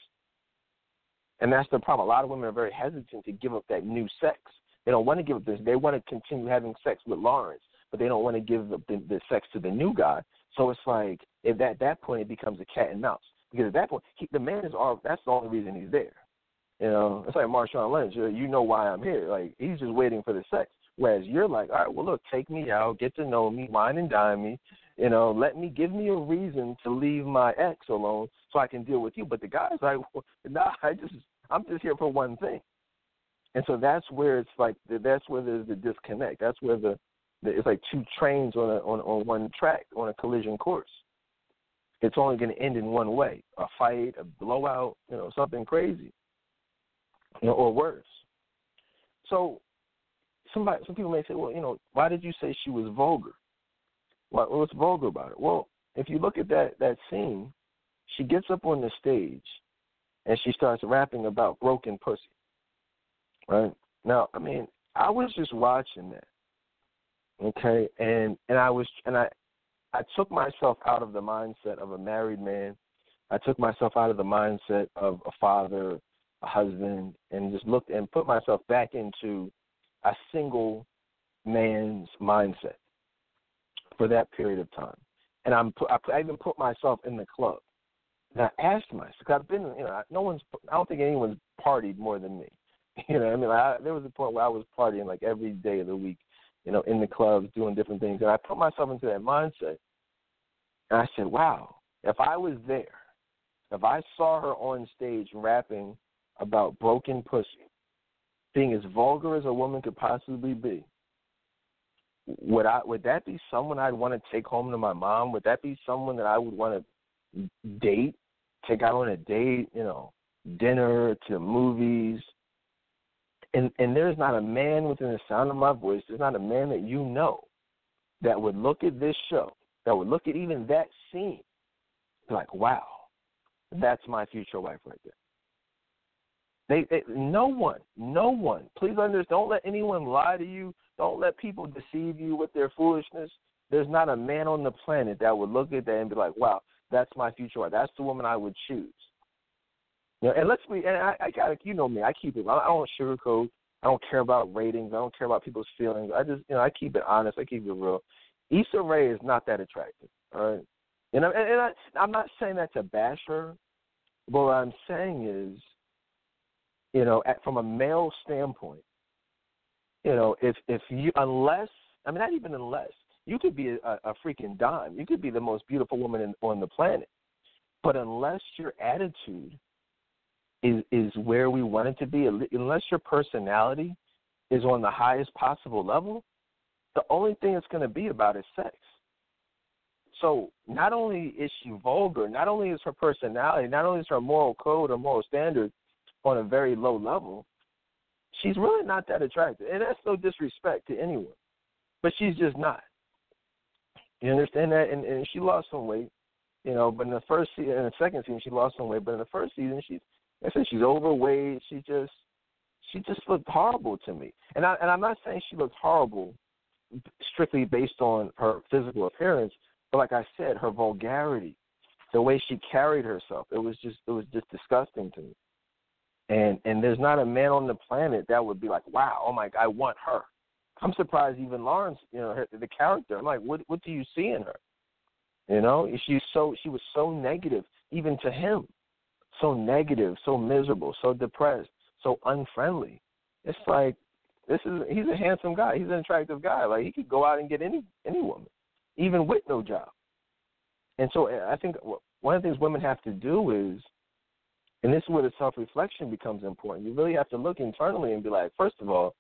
And that's the problem. A lot of women are very hesitant to give up that new sex. They don't want to give up this. They want to continue having sex with Lawrence, but they don't want to give up the, the sex to the new guy. So it's like at that point it becomes a cat and mouse because at that point he, the man is all that's the only reason he's there. You know, it's like Marshawn Lynch. You know why I'm here. Like he's just waiting for the sex. Whereas you're like, all right, well, look, take me out, get to know me, wine and dine me. You know, let me give me a reason to leave my ex alone so I can deal with you. But the guy's like, well, nah, I just, I'm just here for one thing. And so that's where it's like, that's where there's the disconnect. That's where the, the it's like two trains on a, on on one track on a collision course. It's only going to end in one way: a fight, a blowout, you know, something crazy, you know, or worse. So somebody, some people may say, well, you know, why did you say she was vulgar? What, what's vulgar about it? Well, if you look at that that scene, she gets up on the stage and she starts rapping about broken pussy. Right now, I mean, I was just watching that, okay, and and I was and I I took myself out of the mindset of a married man. I took myself out of the mindset of a father, a husband, and just looked and put myself back into a single man's mindset for that period of time. And I'm I even put myself in the club. And I asked myself, because I've been, you know, no one's, I don't think anyone's partied more than me. You know, I mean, I, there was a point where I was partying like every day of the week, you know, in the clubs, doing different things. And I put myself into that mindset. And I said, wow, if I was there, if I saw her on stage rapping about broken pussy, being as vulgar as a woman could possibly be, would I would that be someone I'd want to take home to my mom? Would that be someone that I would want to date, take out on a date, you know, dinner to movies? And and there's not a man within the sound of my voice, there's not a man that you know that would look at this show, that would look at even that scene, like, wow, that's my future wife right there. They, they, no one, no one. Please understand. Don't let anyone lie to you. Don't let people deceive you with their foolishness. There's not a man on the planet that would look at that and be like, "Wow, that's my future wife. That's the woman I would choose." You know, and let's be. And I, I got you know me. I keep it. I don't sugarcoat. I don't care about ratings. I don't care about people's feelings. I just, you know, I keep it honest. I keep it real. Issa Rae is not that attractive. All right. And, I, and I, I'm not saying that to bash her, but what I'm saying is you know, at, from a male standpoint, You know, if if you unless I mean not even unless you could be a, a freaking dime, you could be the most beautiful woman in, on the planet, but unless your attitude is is where we want it to be, unless your personality is on the highest possible level, the only thing it's going to be about is sex. So not only is she vulgar, not only is her personality, not only is her moral code or moral standard on a very low level, she's really not that attractive. And that's no disrespect to anyone. But she's just not. You understand that? And, and she lost some weight, you know, but in the first season in the second season she lost some weight, but in the first season she's I said she's overweight, she just she just looked horrible to me. And I and I'm not saying she looked horrible strictly based on her physical appearance, but like I said, her vulgarity, the way she carried herself, it was just it was just disgusting to me. And and there's not a man on the planet that would be like, wow, oh my, I want her. I'm surprised even Lawrence, you know, her, the character. I'm like, what what do you see in her? You know, she's so she was so negative even to him, so negative, so miserable, so depressed, so unfriendly. It's like this is he's a handsome guy. He's an attractive guy. Like he could go out and get any any woman, even with no job. And so I think one of the things women have to do is, and this is where the self reflection becomes important. You really have to look internally and be like, first of all,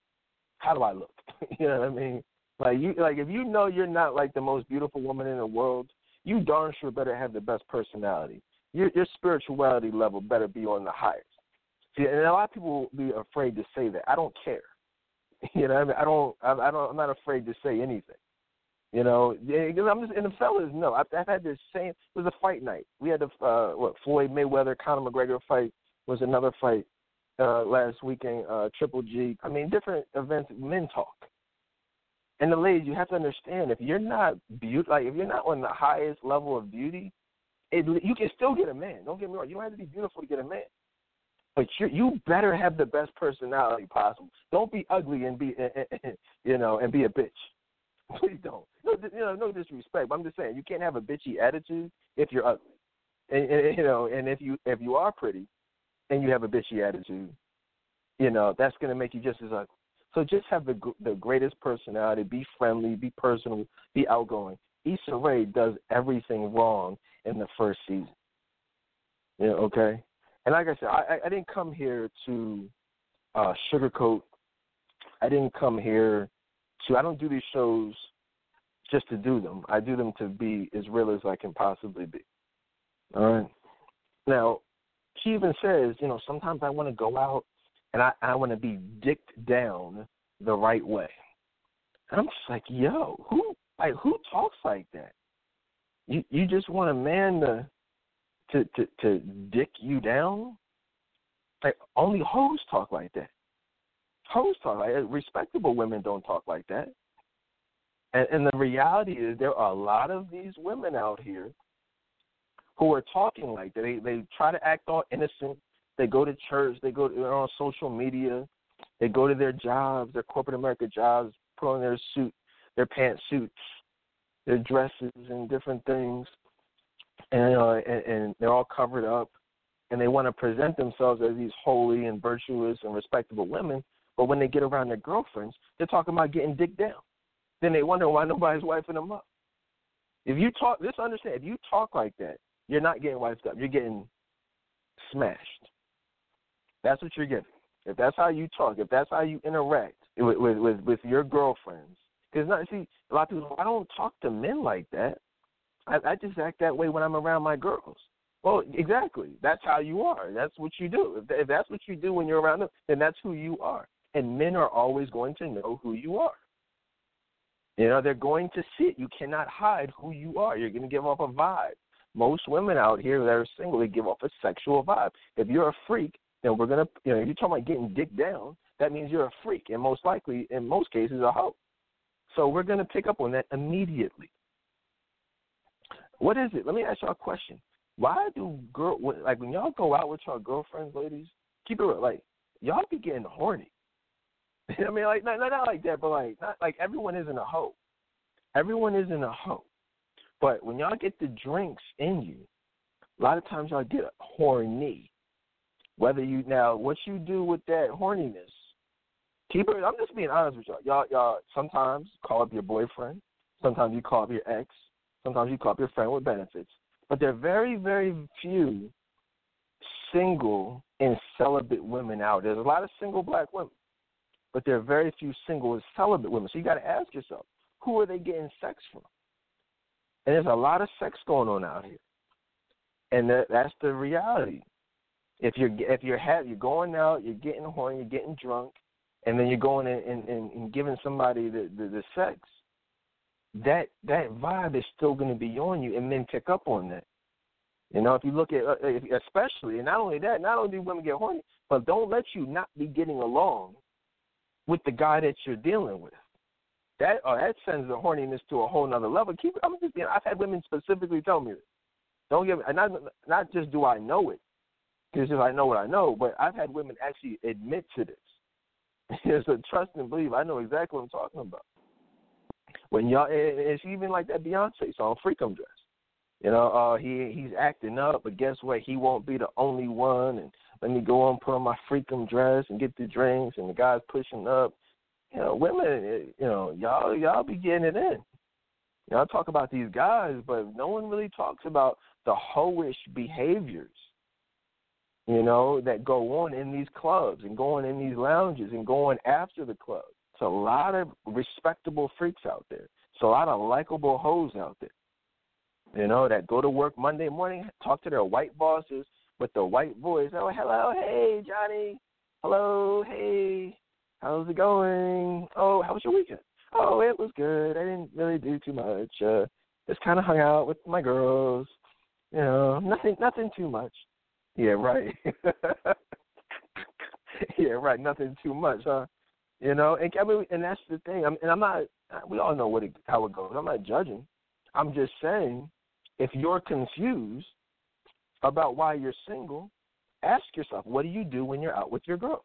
how do I look? you know what I mean? Like you like if you know you're not like the most beautiful woman in the world, you darn sure better have the best personality. Your your spirituality level better be on the highest. See, and a lot of people will be afraid to say that. I don't care. You know, I, mean, I don't, I, I don't, I'm not afraid to say anything. You know, because I'm just and the fellas know. I've, I've had this same. It was a fight night. We had the uh, what Floyd Mayweather, Conor McGregor fight was another fight uh, last weekend. Uh, Triple G. I mean, different events. Men talk. And the ladies, you have to understand if you're not beauty, like if you're not on the highest level of beauty, it, you can still get a man. Don't get me wrong. You don't have to be beautiful to get a man. But you you better have the best personality possible. Don't be ugly and be you know and be a bitch. Please don't. No, you know, no disrespect. But I'm just saying you can't have a bitchy attitude if you're ugly. And, and you know, and if you if you are pretty, and you have a bitchy attitude, you know that's going to make you just as ugly. So just have the the greatest personality. Be friendly. Be personal. Be outgoing. Issa Rae does everything wrong in the first season. Yeah. Okay. And like I said, I, I didn't come here to uh, sugarcoat. I didn't come here I don't do these shows just to do them. I do them to be as real as I can possibly be. All right. Now, she even says, you know, sometimes I want to go out and I, I want to be dicked down the right way. And I'm just like, yo, who like who talks like that? You you just want a man to to to to dick you down. Like only hoes talk like that. Talk like that. Respectable women don't talk like that. And, and the reality is, there are a lot of these women out here who are talking like that. They they try to act all innocent. They go to church. They go. They're on social media. They go to their jobs, their corporate America jobs, put on their suit, their pantsuits, their dresses, and different things and, uh, and and they're all covered up, and they want to present themselves as these holy and virtuous and respectable women. But when they get around their girlfriends, they're talking about getting dick down. Then they wonder why nobody's wifing them up. If you talk, just understand, if you talk like that, you're not getting wifed up. You're getting smashed. That's what you're getting. If that's how you talk, if that's how you interact with with with, with your girlfriends, because not see a lot of people. I don't talk to men like that. I, I just act that way when I'm around my girls. Well, exactly. That's how you are. That's what you do. If, if that's what you do when you're around them, then that's who you are. And men are always going to know who you are. You know, they're going to see it. You cannot hide who you are. You're going to give off a vibe. Most women out here that are single, they give off a sexual vibe. If you're a freak, then we're going to, you know, you're talking about getting dick down, that means you're a freak. And most likely, in most cases, a hoe. So we're going to pick up on that immediately. What is it? Let me ask y'all a question. Why do girl like when y'all go out with your girlfriends, ladies? Keep it real, like y'all be getting horny. I mean, like not, not like that, but like not like everyone isn't a hoe. Everyone isn't a hoe. But when y'all get the drinks in you, a lot of times y'all get horny. Whether you now what you do with that horniness Keep it. I'm just being honest with y'all. Y'all, y'all. Sometimes call up your boyfriend. Sometimes you call up your ex. Sometimes you call up your friend with benefits. But there are very, very few single and celibate women out. There's a lot of single black women, but there are very few single celibate women. So you got to ask yourself, who are they getting sex from? And there's a lot of sex going on out here, and that, that's the reality. If you're if you're have, you're going out, you're getting horny, you're getting drunk, and then you're going and, and, and giving somebody the, the, the sex, that that vibe is still going to be on you, and men pick up on that. You know, if you look at, uh, especially, and not only that, not only do women get horny, but don't let you not be getting along with the guy that you're dealing with. That uh, that sends the horniness to a whole nother level. Keep, I'm just being. I've had women specifically tell me this. Don't give. Not not just do I know it, because if I know what I know, but I've had women actually admit to this. A trust and believe. I know exactly what I'm talking about. When y'all, it's even like that Beyonce song, "Freakum Dress." You know, uh, he he's acting up, but guess what? He won't be the only one. And let me go and put on my freakum dress and get the drinks, and the guy's pushing up. You know, women, eh, you know, y'all y'all be getting it in. Y'all talk about these guys, but no one really talks about the hoish behaviors. You know that go on in these clubs and going in these lounges and going after the club. It's a lot of respectable freaks out there. It's a lot of likable hoes out there you know, that go to work Monday morning, talk to their white bosses with the white voice. Oh, hello, hey, Johnny. Hello, hey. How's it going? Oh, how was your weekend? Oh, it was good. I didn't really do too much. Uh, just kind of hung out with my girls. You know, nothing, nothing too much. Yeah, right. yeah, right. Nothing too much, huh? You know, and I mean, and that's the thing. I'm, and I'm not. We all know what it, how it goes. I'm not judging. I'm just saying if you're confused about why you're single, ask yourself, what do you do when you're out with your girls?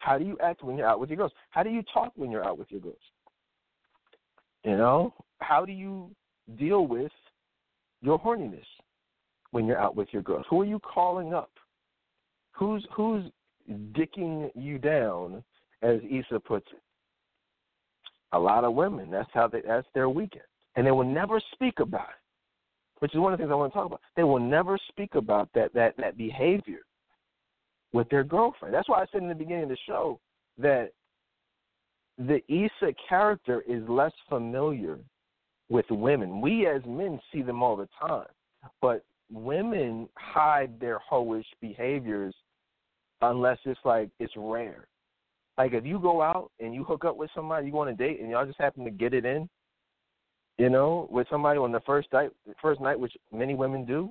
How do you act when you're out with your girls? How do you talk when you're out with your girls? You know, how do you deal with your horniness when you're out with your girls? Who are you calling up? Who's who's dicking you down, as Issa puts it? A lot of women. That's how they. That's their weekend, and they will never speak about it which is one of the things I want to talk about. They will never speak about that that that behavior with their girlfriend. That's why I said in the beginning of the show that the Issa character is less familiar with women. We as men see them all the time, but women hide their hoish behaviors unless it's like it's rare. Like if you go out and you hook up with somebody, you go on a date, and y'all just happen to get it in, you know, with somebody on the first night, first night, which many women do,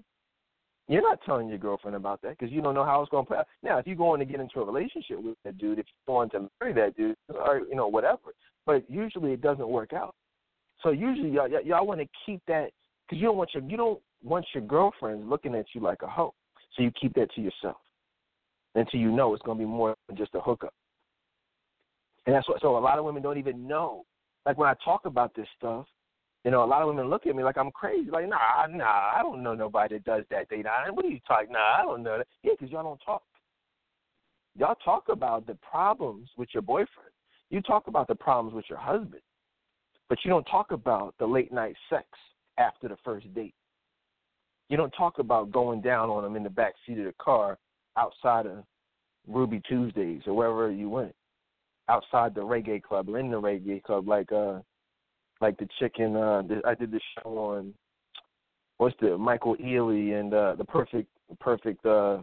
you're not telling your girlfriend about that because you don't know how it's going to play out. Now, if you're going to get into a relationship with that dude, if you're going to marry that dude, or you know whatever, but usually it doesn't work out. So usually y'all y'all, want to keep that because you don't want your you don't want your girlfriend looking at you like a hoe. So you keep that to yourself until you know it's going to be more than just a hookup. And that's what. So a lot of women don't even know. Like when I talk about this stuff, you know, a lot of women look at me like I'm crazy. Like, nah, nah, I don't know nobody that does that. They. What are you talking? Nah, I don't know that. Yeah, because y'all don't talk. Y'all talk about the problems with your boyfriend. You talk about the problems with your husband, but you don't talk about the late night sex after the first date. You don't talk about going down on them in the back seat of the car outside of Ruby Tuesdays or wherever you went, outside the reggae club or in the reggae club, like uh like the chicken. Uh, I did this show on what's the Michael Ealy and uh, the perfect perfect uh,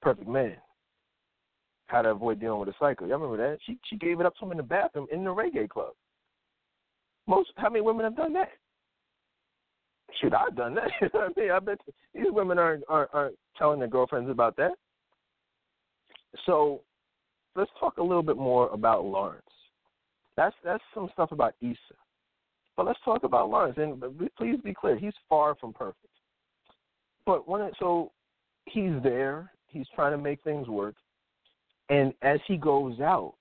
perfect man. How to avoid dealing with a cycle. Y'all remember that? She she gave it up to him in the bathroom in the reggae club. Most how many women have done that? Shoot, I've done that. you know what I mean, I bet these women aren't, aren't aren't telling their girlfriends about that. So let's talk a little bit more about Lawrence. That's that's some stuff about Issa. But let's talk about Lawrence. And please be clear, he's far from perfect. But when it, so he's there, he's trying to make things work, and as he goes out,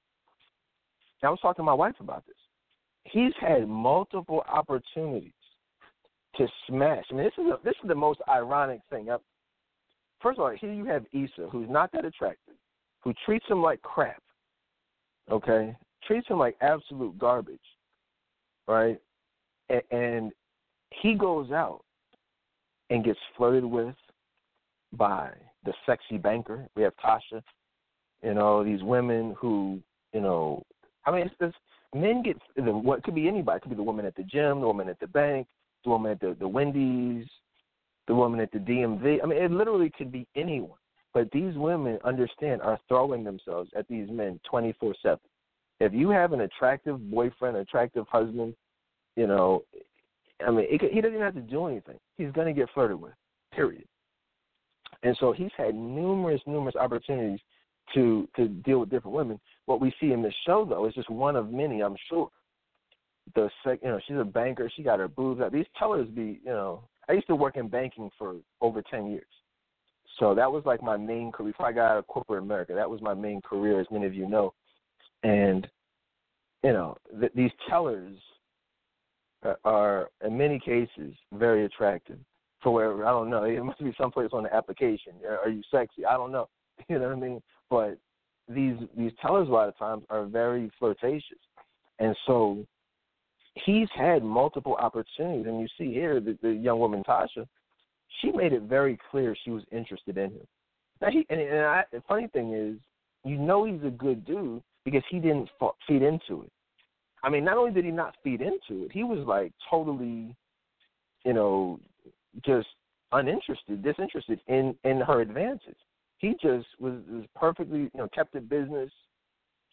I was talking to my wife about this. He's had multiple opportunities to smash. I mean, this is a, this is the most ironic thing. First of all, here you have Issa, who's not that attractive, who treats him like crap. Okay, treats him like absolute garbage, right? And, he goes out and gets flirted with by the sexy banker. We have Tasha. You know, these women who, you know, I mean, it's, it's men get the what could be anybody. It could be the woman at the gym, the woman at the bank, the woman at the the Wendy's, the woman at the DMV. I mean, it literally could be anyone. But these women understand are throwing themselves at these men twenty four seven. If you have an attractive boyfriend, attractive husband, you know, I mean, it, he doesn't even have to do anything. He's going to get flirted with. Period. And so he's had numerous, numerous opportunities to to deal with different women. What we see in this show, though, is just one of many. I'm sure. The sec, you know, she's a banker. She got her boobs out. These tellers be, you know, I used to work in banking for over ten years, so that was like my main career. Before I got out of corporate America, that was my main career, as many of you know. And you know, th- these tellers Uh, are, in many cases, very attractive. For wherever I don't know, it must be someplace on the application. Uh, are you sexy? I don't know. You know what I mean? But these these tellers a lot of times are very flirtatious, and so he's had multiple opportunities. And you see here the, the young woman Tasha, she made it very clear she was interested in him. Now he and, and I, the funny thing is, you know he's a good dude because he didn't feed into it. I mean, not only did he not feed into it, he was like totally, you know, just uninterested, disinterested in in her advances he just was, was perfectly, you know, kept the business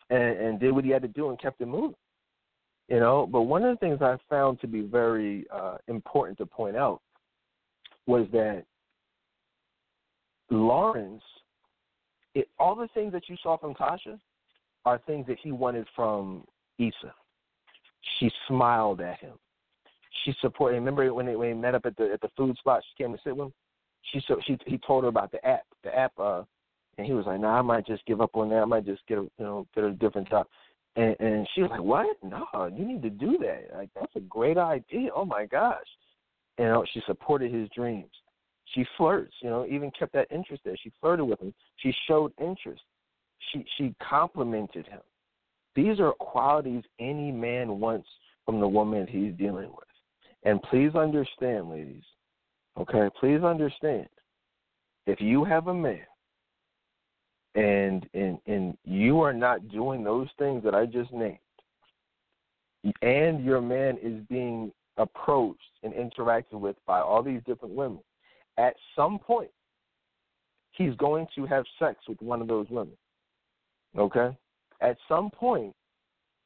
and, and did what he had to do and kept it moving. You know, but one of the things I found to be very uh, important to point out was that Lawrence, it, all the things that you saw from Tasha are things that he wanted from Issa. She smiled at him. She supported. Remember when they when they met up at the at the food spot? She came to sit with him she so she he told her about the app, the app, uh, and he was like, "Nah, I might just give up on that. I might just get a you know get a different job." And and she was like, "What? No, you need to do that. Like that's a great idea. Oh my gosh!" You know, she supported his dreams. She flirts. You know, even kept that interest there. She flirted with him. She showed interest. She she complimented him. These are qualities any man wants from the woman he's dealing with. And please understand, ladies, Okay, please understand. If you have a man and and and you are not doing those things that I just named, and your man is being approached and interacted with by all these different women, at some point he's going to have sex with one of those women. Okay? At some point,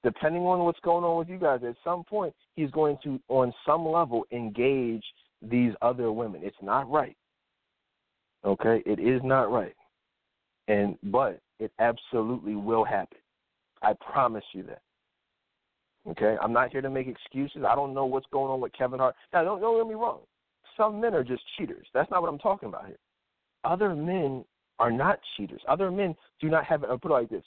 depending on what's going on with you guys, at some point he's going to on some level engage these other women. It's not right. Okay? It is not right. And but it absolutely will happen. I promise you that. Okay? I'm not here to make excuses. I don't know what's going on with Kevin Hart. Now don't don't get me wrong. Some men are just cheaters. That's not what I'm talking about here. Other men are not cheaters. Other men do not have I'll put it like this.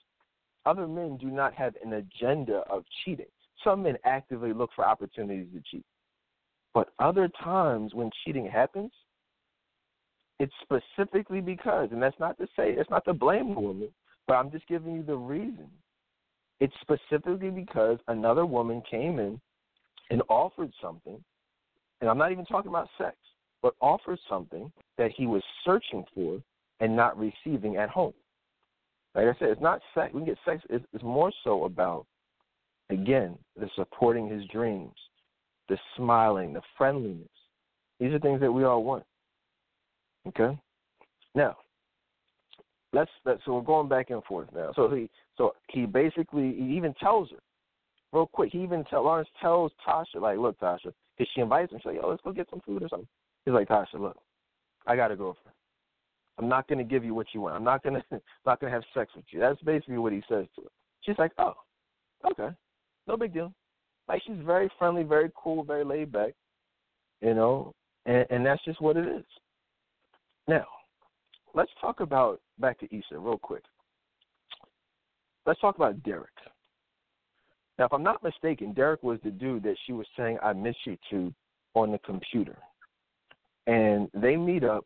Other men do not have an agenda of cheating. Some men actively look for opportunities to cheat. But other times when cheating happens, it's specifically because, and that's not to say, it's not to blame the woman, but I'm just giving you the reason. It's specifically because another woman came in and offered something, and I'm not even talking about sex, but offered something that he was searching for and not receiving at home. Like I said, it's not sex. We get sex. It's, it's more so about, again, the supporting his dreams, the smiling, the friendliness. These are things that we all want. Okay? Now, let's let's so we're going back and forth now. So he so he basically he even tells her real quick. He even tell Lawrence tells Tasha like, look, Tasha, because she invites him. She's like, oh, let's go get some food or something. He's like, Tasha, look, I got a girlfriend. I'm not going to give you what you want. I'm not going to not going to have sex with you. That's basically what he says to her. She's like, oh, okay, no big deal. Like she's very friendly, very cool, very laid back, you know, and, and that's just what it is. Now, let's talk about back to Issa real quick. Let's talk about Derek. Now, if I'm not mistaken, Derek was the dude that she was saying "I miss you" to on the computer, and they meet up.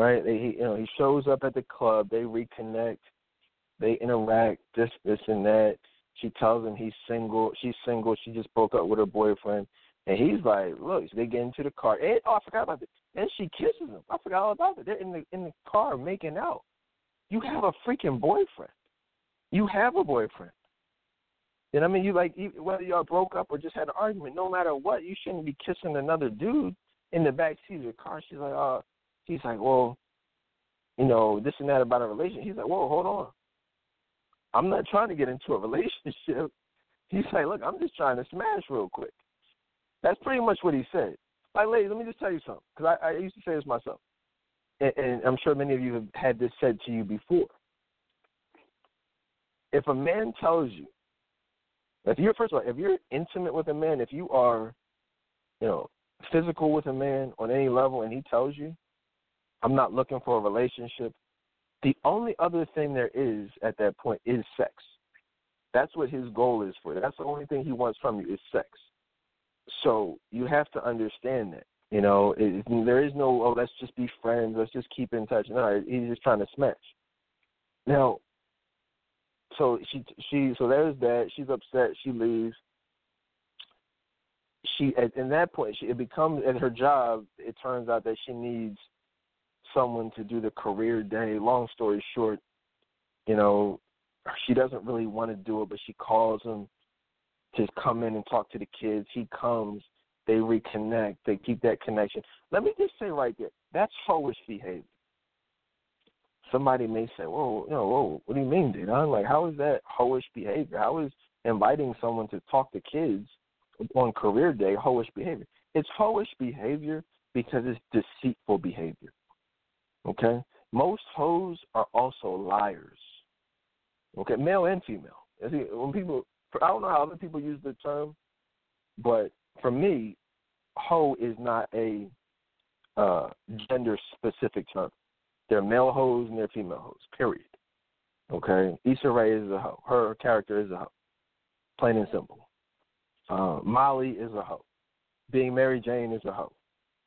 Right? They, you know, he shows up at the club. They reconnect. They interact. This, this, and that She tells him he's single. She's single. She just broke up with her boyfriend, and he's like, "Look." So they get into the car. And, oh, I forgot about it. And she kisses him. I forgot all about it. They're in the in the car making out. You have a freaking boyfriend. You have a boyfriend. And I mean, you like whether y'all broke up or just had an argument. No matter what, you shouldn't be kissing another dude in the back seat of your car. She's like, "Uh," he's like, "Well, you know, this and that about a relationship." He's like, "Whoa, hold on." I'm not trying to get into a relationship. He's like, look, I'm just trying to smash real quick. That's pretty much what he said. Like, ladies, let me just tell you something, because I, I used to say this myself, and, and I'm sure many of you have had this said to you before. If a man tells you, if you're first of all, if you're intimate with a man, if you are, you know, physical with a man on any level, and he tells you, I'm not looking for a relationship, the only other thing there is at that point is sex. That's what his goal is for. That's the only thing he wants from you is sex. So you have to understand that. You know, it, there is no oh let's just be friends, let's just keep in touch. No, he's just trying to smash. Now, so she she so there's that. She's upset. She leaves. She at in that point she it becomes at her job. It turns out that she needs someone to do the career day. Long story short, you know, she doesn't really want to do it, but she calls him to come in and talk to the kids. He comes, they reconnect, they keep that connection. Let me just say right there, that's hoish behavior. Somebody may say, "Whoa, you know, whoa, what do you mean, dude?" I'm like, "How is that hoish behavior? How is inviting someone to talk to kids on career day hoish behavior?" It's hoish behavior because it's deceitful behavior. Okay? Most hoes are also liars. Okay, male and female. When people, I don't know how other people use the term, but for me, hoe is not a uh, gender specific term. They're male hoes and they're female hoes. Period. Okay, Issa Rae is a hoe. Her character is a hoe. Plain and simple. Uh, Molly is a hoe. Being Mary Jane is a hoe.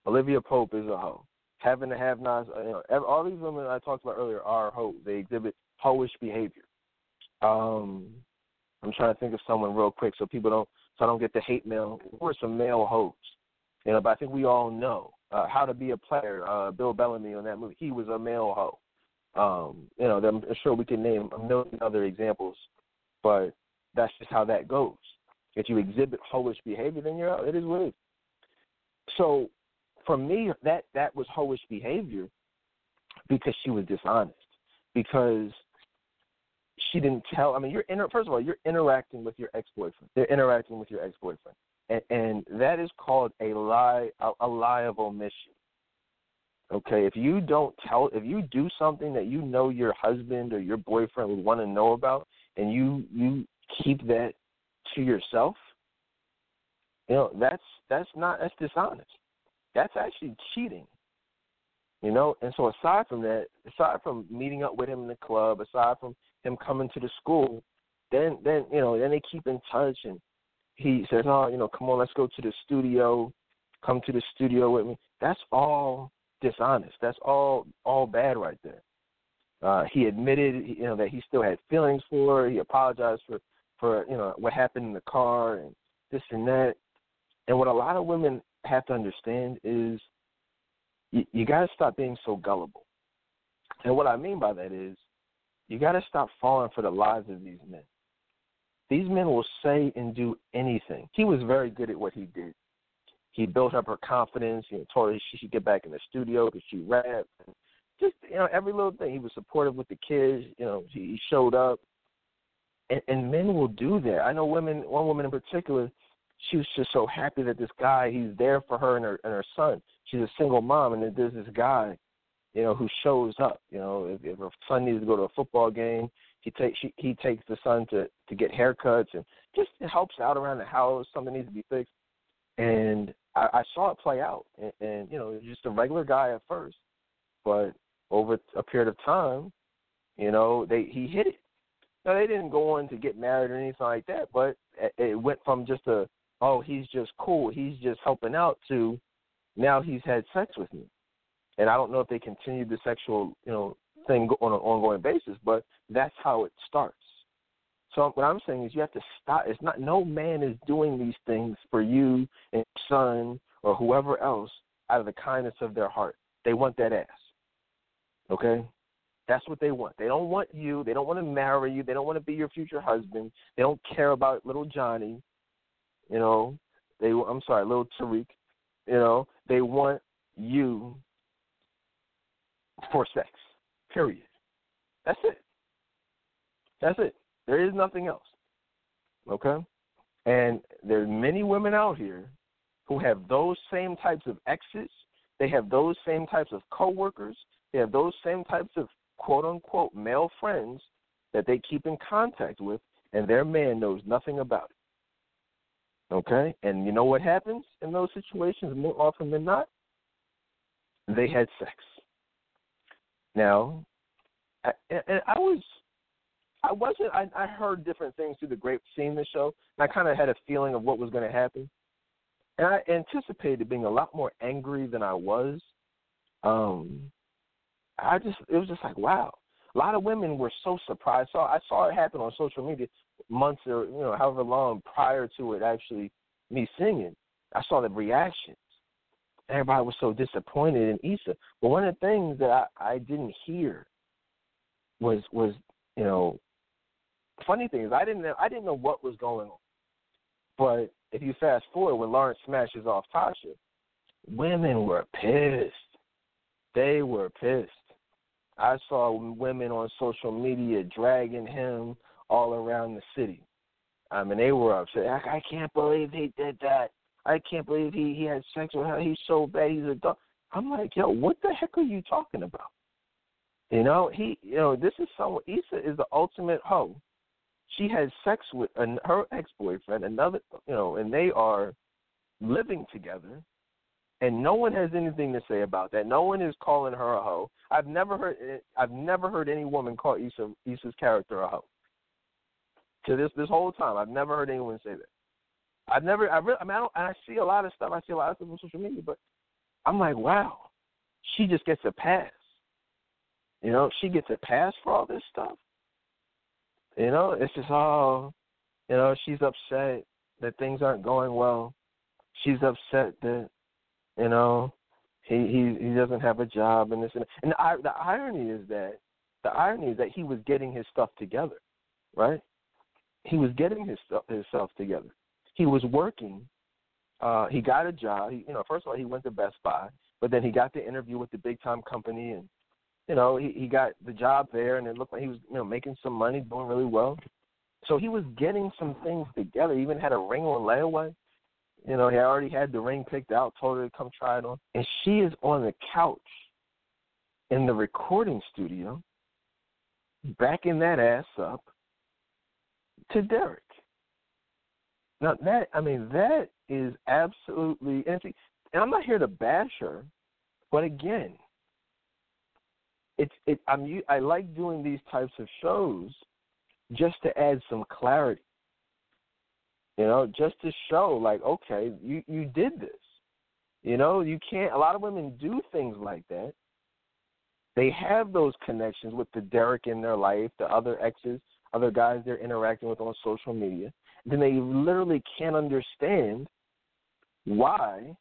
Olivia Pope is a hoe having to have nots. You know, all these women I talked about earlier are hoes. They exhibit hoish behavior. Um, I'm trying to think of someone real quick so people don't so I don't get the hate mail. Or some male hoes, you know. But I think we all know uh, how to be a player. Uh, Bill Bellamy on that movie, he was a male hoe. Um, you know, I'm sure we can name a million other examples, but that's just how that goes. If you exhibit hoish behavior, then you're out. It is what it is. So for me, that that was hoish behavior because she was dishonest. Because she didn't tell. I mean, you're inter, first of all, you're interacting with your ex boyfriend. They're interacting with your ex boyfriend, and, and that is called a lie, a, a lie of omission. Okay, if you don't tell, if you do something that you know your husband or your boyfriend would want to know about, and you you keep that to yourself, you know that's that's not that's dishonest that's actually cheating. You know, and so aside from that, aside from meeting up with him in the club, aside from him coming to the school, then then you know, then they keep in touch and he says, Oh, you know, come on, let's go to the studio, come to the studio with me. That's all dishonest. That's all all bad right there. Uh, he admitted, you know, that he still had feelings for her. He apologized for, for you know what happened in the car and this and that. And what a lot of women have to understand is you, you got to stop being so gullible. And what I mean by that is you got to stop falling for the lies of these men. These men will say and do anything. He was very good at what he did. He built up her confidence. You know, told her she should get back in the studio because she rapped. Just you know, every little thing. He was supportive with the kids. You know, he showed up, and, and men will do that. I know women. One woman in particular, she was just so happy that this guy he's there for her and her and her son. She's a single mom, and there's this guy, you know, who shows up. You know, if, if her son needs to go to a football game, he takes he takes the son to to get haircuts and just helps out around the house. Something needs to be fixed, and I, I saw it play out. And, and you know, just a regular guy at first, but over a period of time, you know, they he hit it. Now they didn't go on to get married or anything like that, but it went from just a oh, he's just cool, he's just helping out to now he's had sex with me. And I don't know if they continued the sexual, you know, thing on an ongoing basis, but that's how it starts. So what I'm saying is you have to stop. It's not no man is doing these things for you and son or whoever else out of the kindness of their heart. They want that ass. Okay? That's what they want. They don't want you. They don't want to marry you. They don't want to be your future husband. They don't care about little Johnny. You know, they I'm sorry, little Tariq. You know, they want you for sex. Period. That's it. That's it. There is nothing else. Okay? And there's many women out here who have those same types of exes. They have those same types of coworkers. They have those same types of quote unquote male friends that they keep in contact with, and their man knows nothing about it. Okay? And you know what happens in those situations more often than not? They had sex. Now, I, and I was I wasn't. I, I heard different things through the grape seeing the show, and I kind of had a feeling of what was going to happen. And I anticipated being a lot more angry than I was. Um, I just, it was just like, wow. A lot of women were so surprised. So I saw it happen on social media months or you know however long prior to it actually me singing. I saw the reactions. Everybody was so disappointed in Issa. But one of the things that I, I didn't hear was was you know funny thing is I didn't know I didn't know what was going on. But if you fast forward when Lawrence smashes off Tasha, women were pissed. They were pissed. I saw women on social media dragging him all around the city. I mean, they were upset. I, I can't believe he did that. I can't believe he he had sex with her. He's so bad. He's a dog. I'm like, yo, what the heck are you talking about? You know, he, you know, this is someone. Issa is the ultimate hoe she had sex with an, her ex boyfriend, another, you know, and they are living together, and no one has anything to say about that. No one is calling her a hoe. I've never heard. Eh, I've never heard any woman call Issa Issa's character a hoe. To this this whole time, I've never heard anyone say that. I've never. I really. I mean, I, don't, I see a lot of stuff. I see a lot of stuff on social media, but I'm like, wow, she just gets a pass. You know, she gets a pass for all this stuff. You know, it's just all, you know, she's upset that things aren't going well. She's upset that, you know, he he he doesn't have a job and this and and the, the irony is that the irony is that he was getting his stuff together, right? He was getting his himself together. He was working. Uh, he got a job. He, you know, first of all, he went to Best Buy, but then he got the interview with the big time company, and you know, he, he got the job there, and it looked like he was, you know, making some money, doing really well. So he was getting some things together. He even had a ring on layaway. You know, he already had the ring picked out, told her to come try it on. And she is on the couch in the recording studio, backing that ass up to Derek. Now that I mean that is absolutely and I'm not here to bash her, but again, it's it I'm I like doing these types of shows just to add some clarity. You know, just to show like, okay, you you did this. You know, you can't a lot of women do things like that. They have those connections with the Derek in their life, the other exes, other guys they're interacting with on social media. Then they literally can't understand why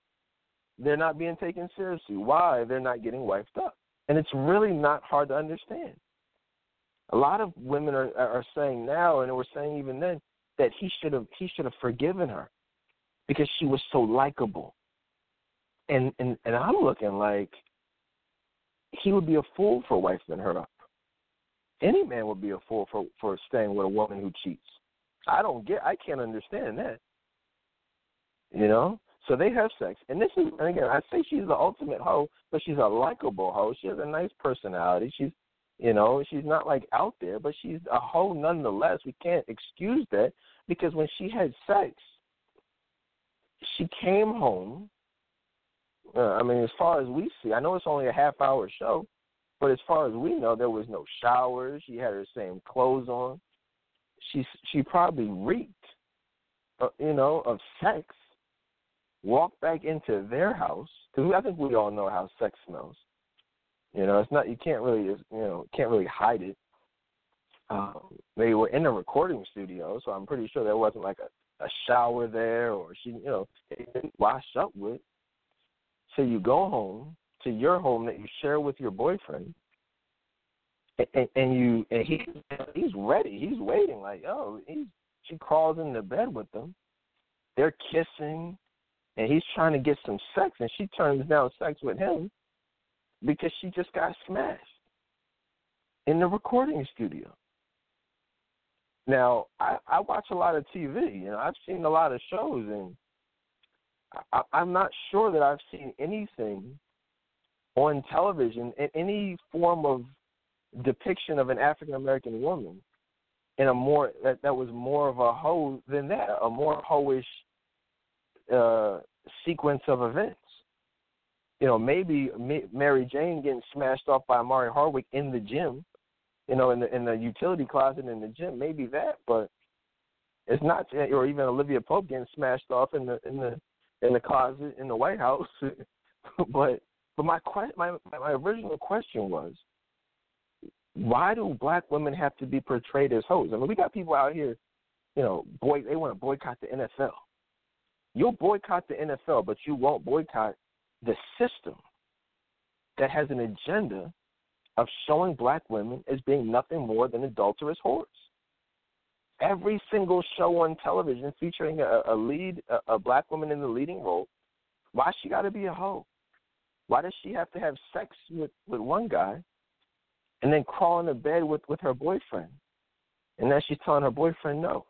they're not being taken seriously, why they're not getting wiped up. And it's really not hard to understand. A lot of women are are saying now, and we're saying even then, that he should have he should have forgiven her because she was so likable. And and and I'm looking like he would be a fool for wifing her up. Any man would be a fool for for staying with a woman who cheats. I don't get. I can't understand that. You know, so they have sex, and this is, and again, I say she's the ultimate hoe, but she's a likable hoe. She has a nice personality. She's, you know, she's not like out there, but she's a hoe nonetheless. We can't excuse that because when she had sex, she came home. Uh, I mean, as far as we see, I know it's only a half hour show, but as far as we know, there was no shower. She had her same clothes on. She she probably reeked, uh, you know, of sex Walked back into their house because I think we all know how sex smells. You know, it's not you can't really you know can't really hide it. um, they were in a recording studio, so I'm pretty sure there wasn't like a, a shower there or she, you know, washed up with. So you go home to your home that you share with your boyfriend, and, and you and he he's ready. He's waiting. Like, oh, he's she crawls into bed with them. They're kissing, and he's trying to get some sex, and she turns down sex with him because she just got smashed in the recording studio. Now, I, I watch a lot of TV. You know, I've seen a lot of shows, and I, I'm not sure that I've seen anything on television in any form of depiction of an African American woman in a more that, that was more of a hoe than that, a more hoish uh, sequence of events. You know, maybe Mary Jane getting smashed off by Omari Hardwick in the gym you know, in the in the utility closet in the gym, maybe that, but it's not. Or even Olivia Pope getting smashed off in the in the in the closet in the White House. but but my my my original question was, why do black women have to be portrayed as hoes? I mean, we got people out here, you know, boy, they want to boycott the NFL. You'll boycott the NFL, but you won't boycott the system that has an agenda of showing black women as being nothing more than adulterous whores. Every single show on television featuring a, a lead, a, a black woman in the leading role, why she got to be a hoe? Why does she have to have sex with with one guy, and then crawl into bed with with her boyfriend, and then she's telling her boyfriend no?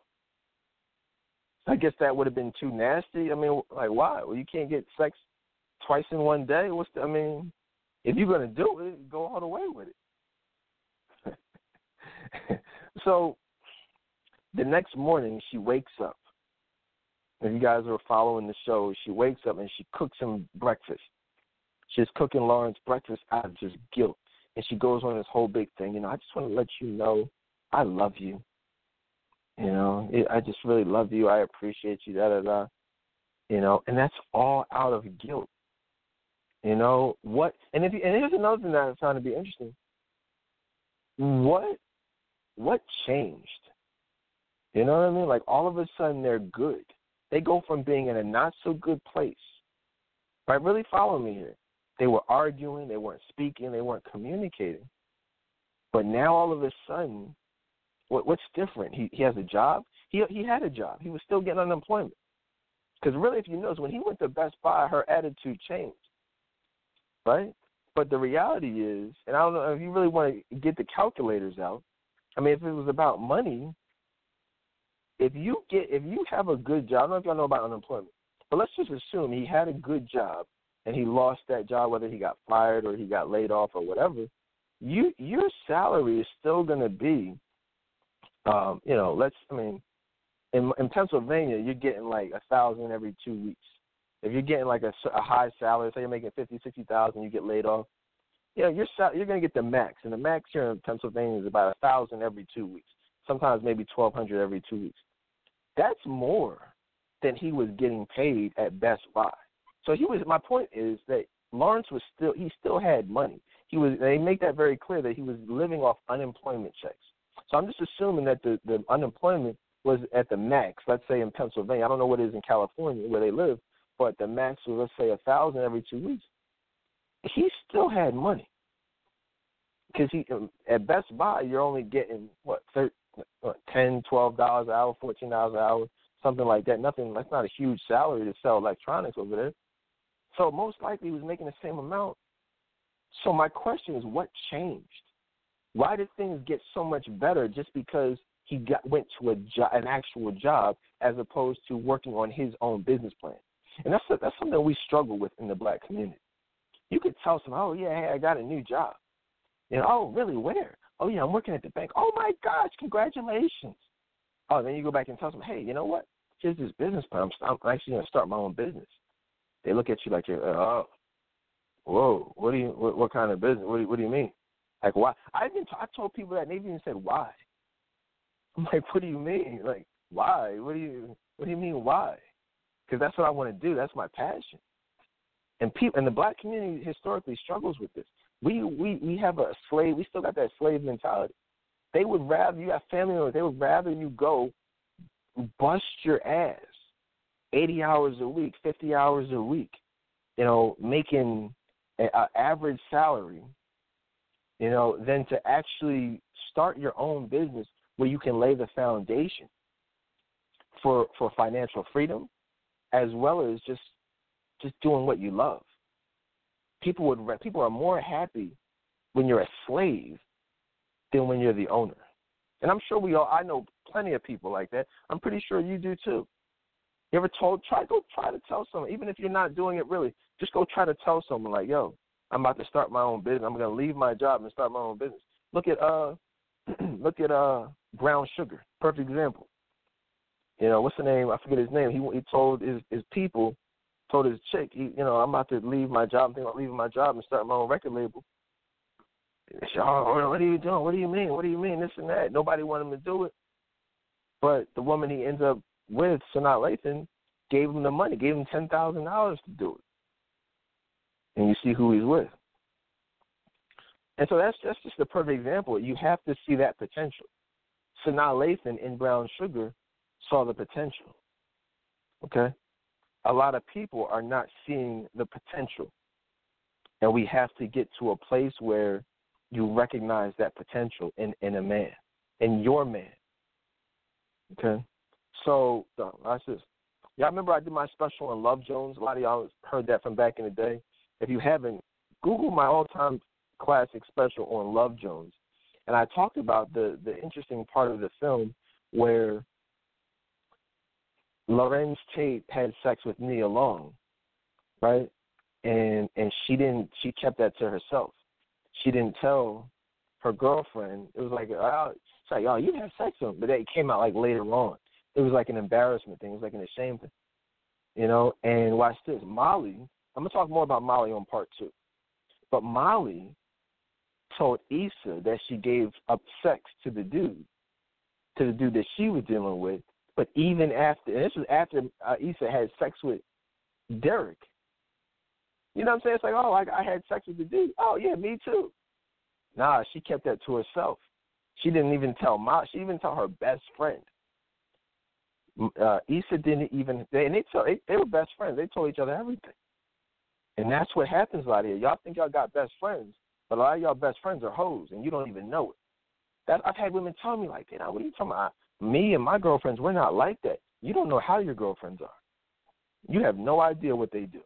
I guess that would have been too nasty. I mean, like why? Well, you can't get sex twice in one day. What's the, I mean, if you're going to do it, go all the way with it. so the next morning, she wakes up. If you guys are following the show, she wakes up and she cooks him breakfast. She's cooking Lawrence breakfast out of just guilt. And she goes on this whole big thing. You know, I just want to let you know I love you. You know, I just really love you. I appreciate you. Da da da. You know, and that's all out of guilt. You know what? And if you, and here's another thing that I found to be interesting. What what changed? You know what I mean? Like all of a sudden they're good. They go from being in a not so good place. Right? Really follow me here. They were arguing, they weren't speaking, they weren't communicating. But now all of a sudden, what what's different? He he has a job. He he had a job. He was still getting unemployment. Because really, if you notice, when he went to Best Buy, her attitude changed right? But the reality is, and I don't know if you really want to get the calculators out. I mean, if it was about money, if you get if you have a good job, I don't know if y'all know about unemployment, but let's just assume he had a good job and he lost that job, whether he got fired or he got laid off or whatever. You your salary is still going to be, um, you know, let's I mean, in in Pennsylvania, you're getting like a thousand every two weeks. If you're getting like a, a high salary, say you're making fifty, sixty thousand, you get laid off. Yeah, you're you're going to get the max, and the max here in Pennsylvania is about a thousand every two weeks. Sometimes maybe twelve hundred every two weeks. That's more than he was getting paid at Best Buy. So he was. My point is that Lawrence was still. He still had money. He was. They make that very clear that he was living off unemployment checks. So I'm just assuming that the the unemployment was at the max. Let's say in Pennsylvania. I don't know what it is in California where they live, but the max was let's say a thousand every two weeks. He still had money because he um, at Best Buy you're only getting what, 13, what ten, twelve dollars an hour, fourteen dollars an hour, something like that. Nothing. That's not a huge salary to sell electronics over there. So most likely he was making the same amount. So my question is, what changed? Why did things get so much better just because he got went to a job, an actual job, as opposed to working on his own business plan? And that's a, that's something we struggle with in the black community. You could tell someone, oh yeah, hey, I got a new job. Know, oh really? Where? Oh yeah, I'm working at the bank. Oh my gosh, congratulations. Oh, then you go back and tell them, hey, you know what? Here's this business plan. I'm, I'm actually going to start my own business. They look at you like you're, uh, oh, whoa, what do you, what, what kind of business? What do, you, what do you mean? Like why? I even t- I told people that, and they even said why. I'm like, what do you mean? Like why? What do you, what do you mean why? because that's what I want to do. That's my passion. And people and the black community historically struggles with this. We we we have a slave. We still got that slave mentality. They would rather you have family members. They would rather you go bust your ass, eighty hours a week, fifty hours a week, you know, making an average salary, you know, than to actually start your own business where you can lay the foundation for for financial freedom, as well as just just doing what you love. People would people are more happy when you're a slave than when you're the owner. And I'm sure we all I know plenty of people like that. I'm pretty sure you do too. You ever told try go try to tell someone, even if you're not doing it really, just go try to tell someone like, yo, I'm about to start my own business. I'm gonna leave my job and start my own business. Look at uh look at uh brown sugar. Perfect example. You know, what's the name? I forget his name. He he told his his people, told his chick, he, you know, I'm about to leave my job. I'm thinking about leaving my job and start my own record label. Said, oh, what are you doing? What do you mean? What do you mean? This and that. Nobody wanted him to do it. But the woman he ends up with, Sanaa Lathan, gave him the money, gave him ten thousand dollars to do it. And you see who he's with. And so that's that's just a perfect example. You have to see that potential. Sanaa Lathan in Brown Sugar saw the potential. Okay? A lot of people are not seeing the potential. And we have to get to a place where you recognize that potential in, in a man, in your man. Okay? So, that's this. Y'all remember I did my special on Love Jones? A lot of y'all heard that from back in the day. If you haven't, Google my all time classic special on Love Jones. And I talked about the, the interesting part of the film where Larenz Tate had sex with Nia Long, right? And and she didn't she kept that to herself. She didn't tell her girlfriend. It was like oh, it's like, oh, you had sex with him, but it came out like later on. It was like an embarrassment thing. It was like an ashamed thing, you know. And watch this, Molly. I'm gonna talk more about Molly on part two, but Molly told Issa that she gave up sex to the dude, to the dude that she was dealing with, but even after, and this was after uh, Issa had sex with Derek. You know what I'm saying? It's like, oh, I, I had sex with the dude. Oh, yeah, me too. Nah, she kept that to herself. She didn't even tell Ma. She even tell her best friend. Uh, Issa didn't even. They, and they told they, were best friends. They told each other everything. And that's what happens lot here. Y'all think y'all got best friends, but a lot of y'all best friends are hoes, and you don't even know it. That I've had women tell me like, that. "What are you talking about? Me and my girlfriends, we're not like that. You don't know how your girlfriends are. You have no idea what they do.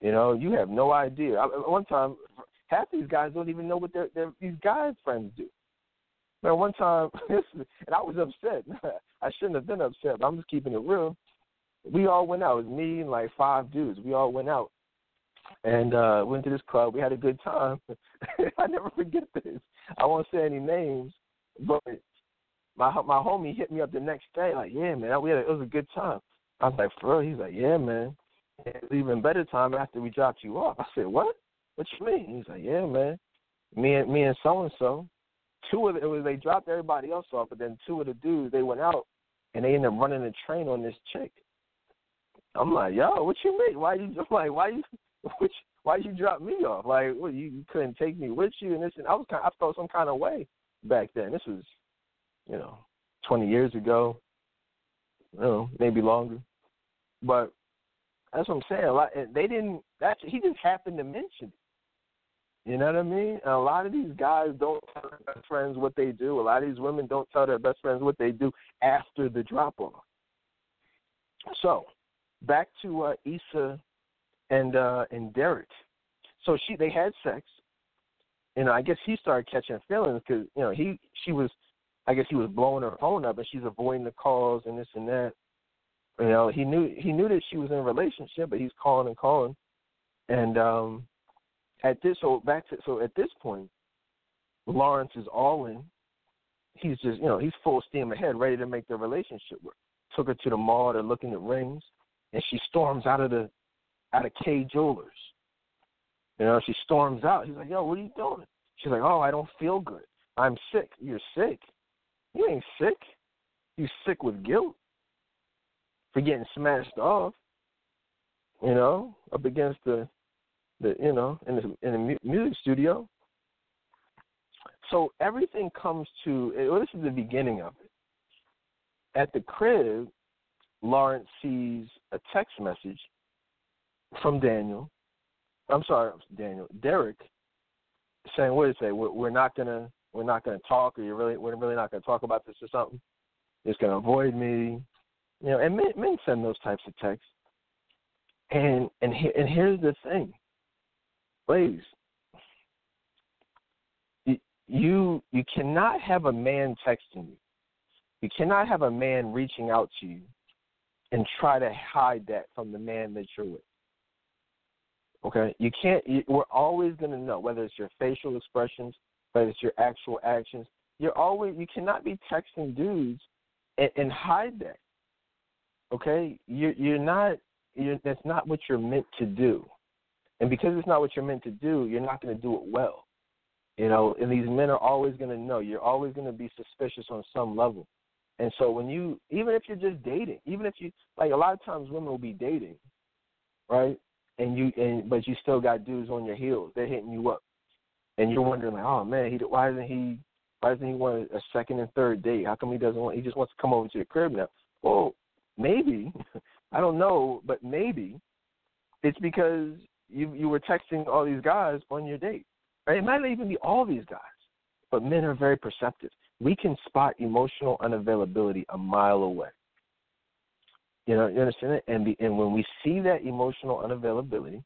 You know, you have no idea. I, one time, half these guys don't even know what their, their these guys' friends do. Man, one time, and I was upset. I shouldn't have been upset, but I'm just keeping it real. We all went out. It was me and like five dudes. We all went out and uh went to this club. We had a good time. I never forget this. I won't say any names, but my my homie hit me up the next day, like, yeah, man, we had a, it was a good time. I was like, for real? He's like, yeah, man. It was even better time after we dropped you off. I said, what? What you mean? He's like, yeah, man. Me and me and so and so. Two of the, it was they dropped everybody else off, but then two of the dudes they went out and they end up running a train on this chick. I'm like, yo, what you mean? Why you I'm like why you which why you drop me off? Like, what you, you couldn't take me with you and this and I was kind I felt some kind of way back then. This was you know, 20 years ago. You know, maybe longer. But that's what I'm saying. Lot, they didn't. That's he just happened to mention it. You know what I mean? And a lot of these guys don't tell their best friends what they do. A lot of these women don't tell their best friends what they do after the drop off. So, back to uh, Issa and uh, and Derek. So she they had sex. You know, I guess he started catching feelings because you know he she was I guess he was blowing her phone up and she's avoiding the calls and this and that. You know, he knew he knew that she was in a relationship, but he's calling and calling. And um at this so back to so at this point, Lawrence is all in. He's just you know, he's full steam ahead, ready to make the relationship work. Took her to the mall, they're looking at rings, and she storms out of the out of Kay Jewelers. You know, she storms out. He's like, Yo, what are you doing? She's like, Oh, I don't feel good. I'm sick. You're sick. You ain't sick. You sick with guilt for getting smashed off. You know, up against the, the you know, in the in the music studio. so everything comes to well, this is the beginning of it. At the crib, Lawrence sees a text message from Daniel. I'm sorry, Daniel, Derek, saying, "What did it say? We're, we're not gonna, we're not gonna talk, or you're really, we're really not gonna talk about this or something. It's gonna avoid me, you know." And men, men send those types of texts. And and he, and here's the thing, ladies, you you cannot have a man texting you. You cannot have a man reaching out to you and try to hide that from the man that you're with. Okay, you can't. You, we're always going to know whether it's your facial expressions, whether it's your actual actions. You're always. You cannot be texting dudes and, and hide that. Okay, you're you're not. You're, that's not what you're meant to do, and because it's not what you're meant to do, you're not going to do it well. You know, and these men are always going to know. You're always going to be suspicious on some level. And so when you, even if you're just dating, even if you, like a lot of times women will be dating, right? And you, and but you still got dudes on your heels. They're hitting you up, and you're wondering like, oh man, he, why isn't he, why doesn't he want a second and third date? How come he doesn't want? He just wants to come over to the crib now. Well, maybe, I don't know, but maybe it's because you you were texting all these guys on your date. Right? It might not even be all these guys, but men are very perceptive. We can spot emotional unavailability a mile away. You know, you understand it? And be, and when we see that emotional unavailability,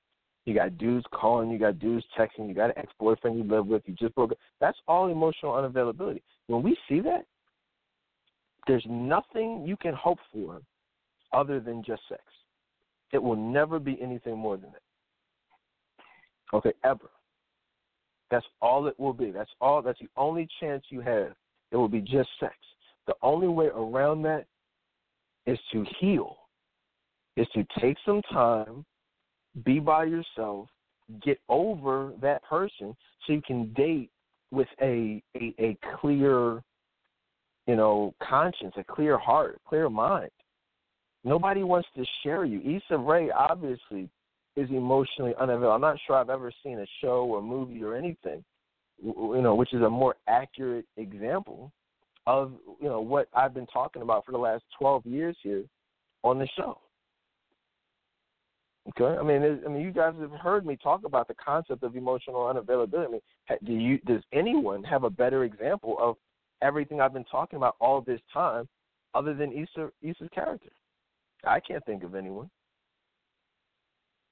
you got dudes calling, you got dudes texting, you got an ex boyfriend you live with, you just broke up. That's all emotional unavailability. When we see that, there's nothing you can hope for other than just sex. It will never be anything more than that. Okay, ever. That's all it will be. That's all. That's the only chance you have. It will be just sex. The only way around that is to heal. Is to take some time, be by yourself, get over that person, so you can date with a a, a clear, you know, conscience, a clear heart, clear mind. Nobody wants to share you. Issa Rae obviously is emotionally unavailable. I'm not sure I've ever seen a show or movie or anything, you know, which is a more accurate example of you know what I've been talking about for the last 12 years here on the show. Okay, I mean, I mean, you guys have heard me talk about the concept of emotional unavailability. I mean, do you? Does anyone have a better example of everything I've been talking about all this time, other than Issa Issa's character? I can't think of anyone.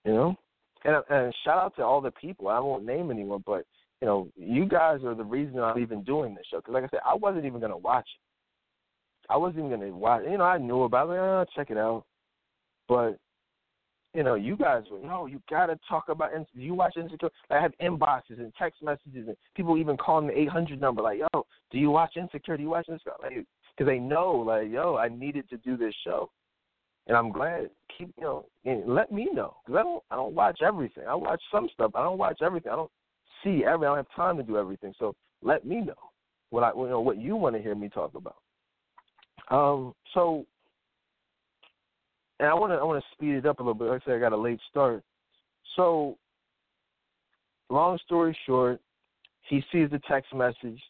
You know, and, uh, and shout out to all the people. I won't name anyone, but you know, you guys are the reason I'm even doing this show. Because, like I said, I wasn't even gonna watch it. I wasn't even gonna watch. You know, I knew about it. Oh, check it out. But you know, you guys were, no, you gotta talk about. You watch Insecure? I have inboxes and text messages and people even calling the 800 number, like, yo, do you watch Insecure? Do you watch Insecure? Like, because they know, like, yo, I needed to do this show and I'm glad. Keep you know, and let me know because I don't I don't watch everything. I watch some stuff. I don't watch everything. I don't see every. I don't have time to do everything. So let me know what I you know what you want to hear me talk about. Um. So, and I want to I want to speed it up a little bit. Like I said, I got a late start. So, long story short, he sees the text message.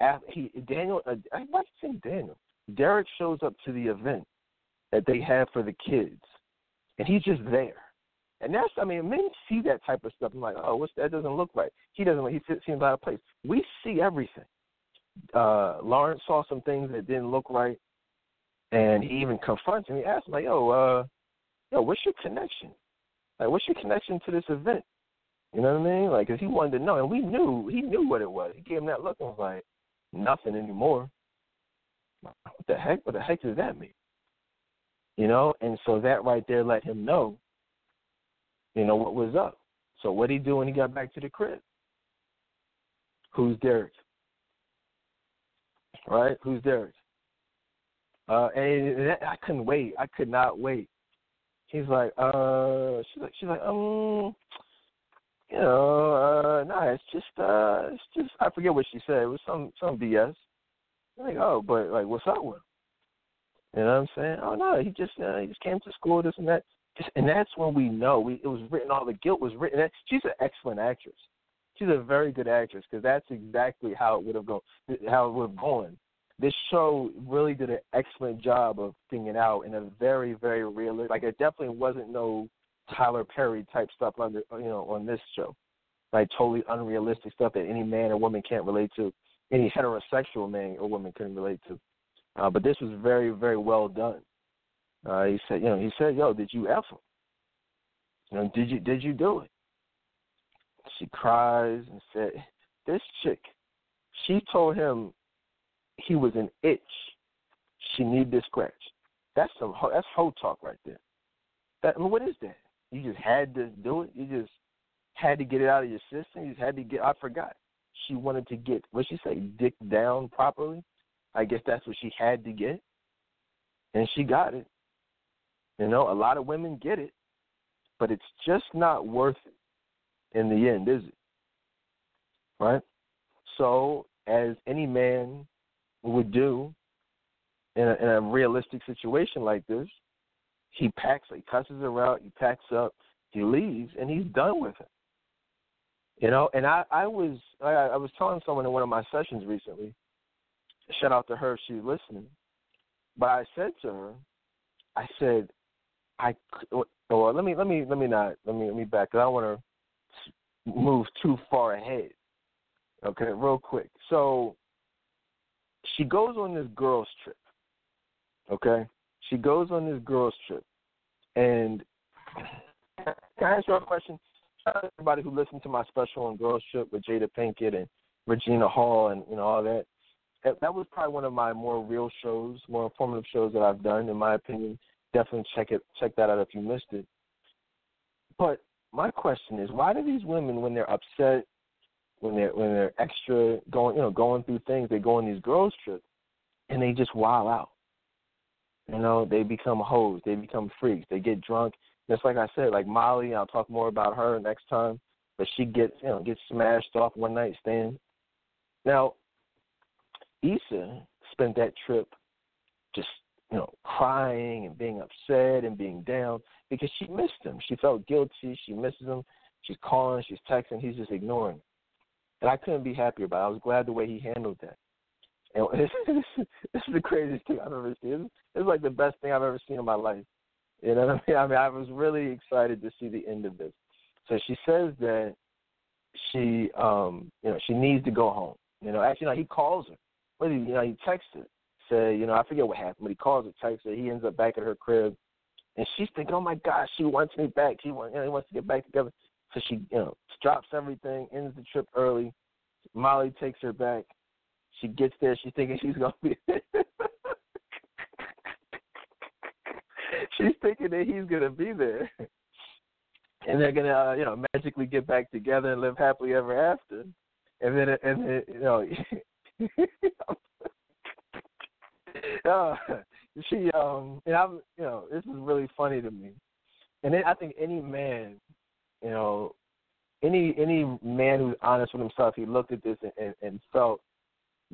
After he Daniel, uh, I might say Daniel. Derek shows up to the event that they have for the kids, and he's just there. And that's, I mean, men see that type of stuff. I'm like, oh, what's that? Doesn't look right. He doesn't. He seems out of place. We see everything. Uh, Lawrence saw some things that didn't look right, and he even confronts him. He asked him, like, yo, uh, yo, what's your connection? Like, what's your connection to this event? You know what I mean? Like, cause he wanted to know, and we knew he knew what it was. He gave him that look and was like, nothing anymore. What the heck? What the heck does that mean? You know, and so that right there let him know, you know, what was up. So what did he do when he got back to the crib? Who's Derek? Right? Who's Derek? Uh, and I couldn't wait. I could not wait. He's like, uh, she's like, she's like, um, you know, uh, nah, it's just, uh, it's just, I forget what she said. It was some, some BS. I'm like, oh, but like, what's up with him? You know what I'm saying? Oh no, he just uh, he just came to school, this and that. Just, and that's when we know we, it was written. All the guilt was written. She's an excellent actress. she's a very good actress because that's exactly how it would have gone. How it would have gone. This show really did an excellent job of bringing out in a very, very realistic. Like it definitely wasn't no Tyler Perry type stuff under you know on this show, like totally unrealistic stuff that any man or woman can't relate to, any heterosexual man or woman can relate to. Uh, but this was very, very well done. Uh, he said, you know, he said, "Yo, did you him? You know, did you did you do it?" She cries and said, "This chick, she told him he was an itch. She need this scratch. That's some that's hoe talk right there. That I mean, what is that? You just had to do it. You just had to get it out of your system. You just had to get. I forgot. She wanted to get what she say, dick down properly. I guess that's what she had to get, and she got it. You know, a lot of women get it, but it's just not worth it in the end, is it? Right? So, as any man would do in a, in a realistic situation like this, he packs, he cusses her out, he packs up, he leaves, and he's done with it. You know, and I, I was, I, I was telling someone in one of my sessions recently. Shout out to her if she's listening. But I said to her, I said, I, or let me, let me, let me not, let me, let me back. I don't want to move too far ahead. Okay, real quick. So she goes on this girls trip. Okay, she goes on this girls trip, and can I ask you a question? Everybody who listened to my special on girls trip with Jada Pinkett and Regina Hall and you know all that. That was probably one of my more real shows, more informative shows that I've done, in my opinion. Definitely check it, check that out if you missed it. But my question is, why do these women, when they're upset, when they're when they're extra going, you know, going through things, they go on these girls trips, and they just wild out. You know, they become hoes, they become freaks, they get drunk. Just like I said, like Molly, I'll talk more about her next time. But she gets, you know, gets smashed off one night stand. Now, Issa spent that trip just, you know, crying and being upset and being down because she missed him. She felt guilty. She misses him. She's calling. She's texting. He's just ignoring. And I couldn't be happier about it. I was glad the way he handled that. And this, is the craziest thing I've ever seen. It's like the best thing I've ever seen in my life. You know what I mean? I mean, I was really excited to see the end of this. So she says that she, um, you know, she needs to go home. You know, actually, no, he calls her. He, you know, he texts her, say, you know, I forget what happened, but he calls her, texts her. He ends up back at her crib, and she's thinking, oh my gosh, she wants me back. He wants, you know, he wants to get back together. So she, you know, drops everything, ends the trip early. Molly takes her back. She gets there. She's thinking she's gonna be. she's thinking that he's gonna be there, and they're gonna, uh, you know, magically get back together and live happily ever after. And then, and then, you know, uh, she, um, and I'm, you know, this is really funny to me. And I think any man, you know, any any man who's honest with himself, he looked at this and, and, and felt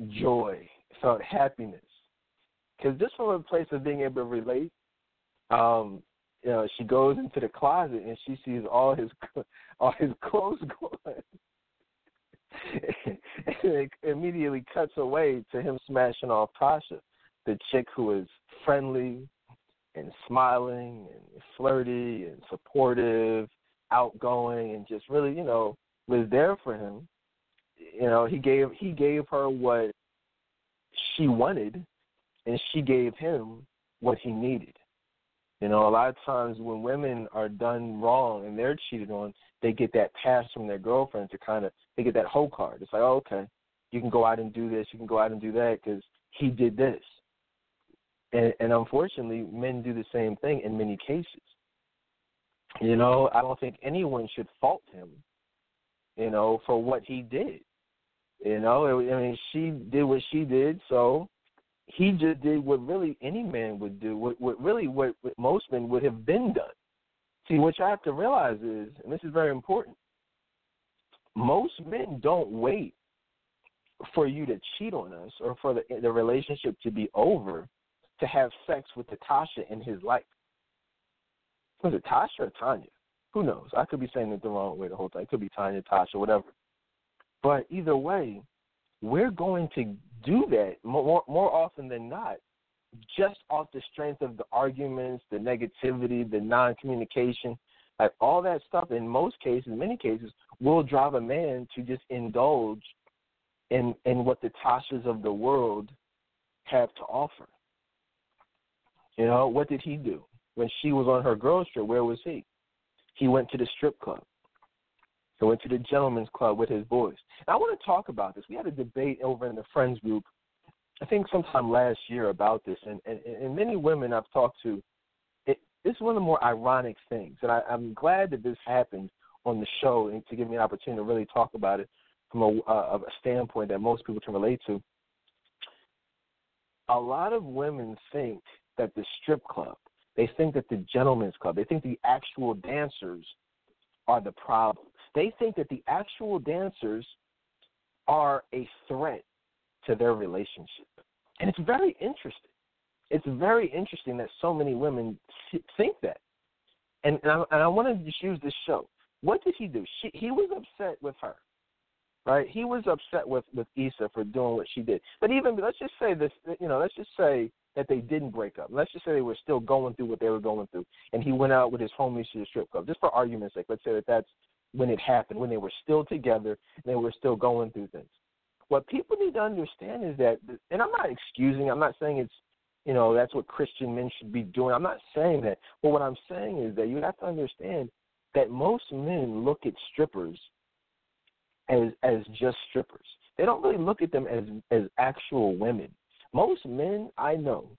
joy, felt happiness. Because just from a place of being able to relate, um, you know, she goes into the closet and she sees all his all his clothes gone. It immediately cuts away to him smashing off Tasha, the chick who is friendly and smiling and flirty and supportive, outgoing, and just really, you know, was there for him. You know, he gave he gave her what she wanted, and she gave him what he needed. You know, a lot of times when women are done wrong and they're cheated on, they get that pass from their girlfriend to kind of they get that whole card. It's like, oh, okay, you can go out and do this, you can go out and do that because he did this. And, and unfortunately, men do the same thing in many cases. You know, I don't think anyone should fault him. You know, for what he did. You know, I mean, she did what she did, so he just did what really any man would do, what, what really what, what most men would have been done. See, what you have to realize is, and this is very important, most men don't wait for you to cheat on us or for the, the relationship to be over to have sex with Natasha in his life. Was it Tasha or Tanya? Who knows? I could be saying it the wrong way the whole time. It could be Tanya, Tasha, whatever. But either way, we're going to do that more more often than not, just off the strength of the arguments, the negativity, the non-communication, like all that stuff. In most cases, in many cases, will drive a man to just indulge in in what the Tashas of the world have to offer. You know, what did he do when she was on her girls trip? Where was he? He went to the strip club. He went to the gentleman's club with his boys. And I want to talk about this. We had a debate over in the friends group, I think sometime last year about this, and and, and many women I've talked to. It, is one of the more ironic things, and I, I'm glad that this happened on the show and to give me an opportunity to really talk about it from a, uh, a standpoint that most people can relate to. A lot of women think that the strip club, they think that the gentleman's club, they think the actual dancers are the problem. They think that the actual dancers are a threat to their relationship. And it's very interesting. It's very interesting that so many women think that. And, and I, and I want to just use this show. What did he do? She, he was upset with her, right? He was upset with with Issa for doing what she did. But even let's just say this, you know, let's just say that they didn't break up. Let's just say they were still going through what they were going through, and he went out with his homies to the strip club. Just for argument's sake, let's say that that's when it happened, when they were still together and they were still going through things. What people need to understand is that, and I'm not excusing, I'm not saying it's, you know, that's what Christian men should be doing. I'm not saying that. But what I'm saying is that you have to understand that most men look at strippers as as just strippers. They don't really look at them as as actual women. Most men I know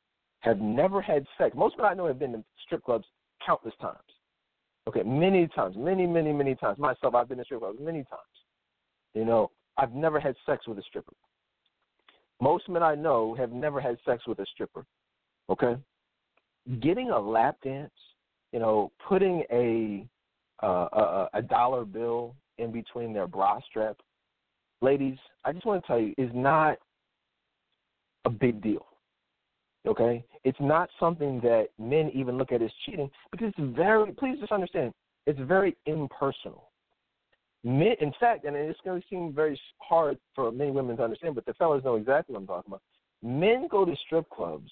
have never had sex. Most men I know have been in strip clubs countless times. Okay, many times, many, many, many times. Myself, I've been in strip clubs many times. You know, I've never had sex with a stripper. Most men I know have never had sex with a stripper. Okay, getting a lap dance, you know, putting a uh, a, a dollar bill in between their bra strap, ladies, I just want to tell you, is not a big deal. Okay, it's not something that men even look at as cheating because it's very. Please just understand, it's very impersonal. Men, in fact, and it's going to seem very hard for many women to understand, but the fellas know exactly what I'm talking about. Men go to strip clubs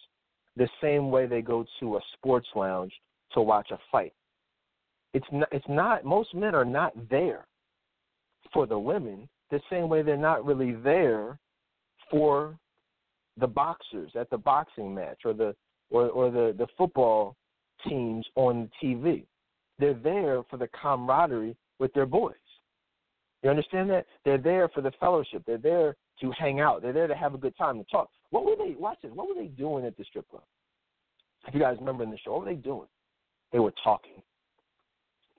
the same way they go to a sports lounge to watch a fight. It's not. It's not. Most men are not there for the women the same way they're not really there for the boxers at the boxing match or the or, or the, the football teams on TV. They're there for the camaraderie with their boys. You understand that? They're there for the fellowship. They're there to hang out. They're there to have a good time to talk. What were they watch this, what were they doing at the strip club? If you guys remember in the show, what were they doing? They were talking.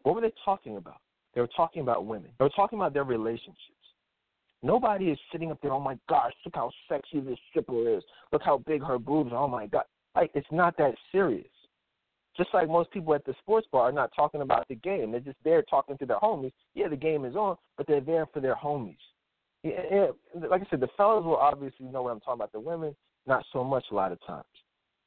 What were they talking about? They were talking about women. They were talking about their relationships. Nobody is sitting up there, oh my gosh, look how sexy this stripper is. Look how big her boobs are. Oh my God. Like, it's not that serious. Just like most people at the sports bar are not talking about the game. They're just there talking to their homies. Yeah, the game is on, but they're there for their homies. Yeah, yeah, like I said, the fellas will obviously know what I'm talking about. The women, not so much a lot of times.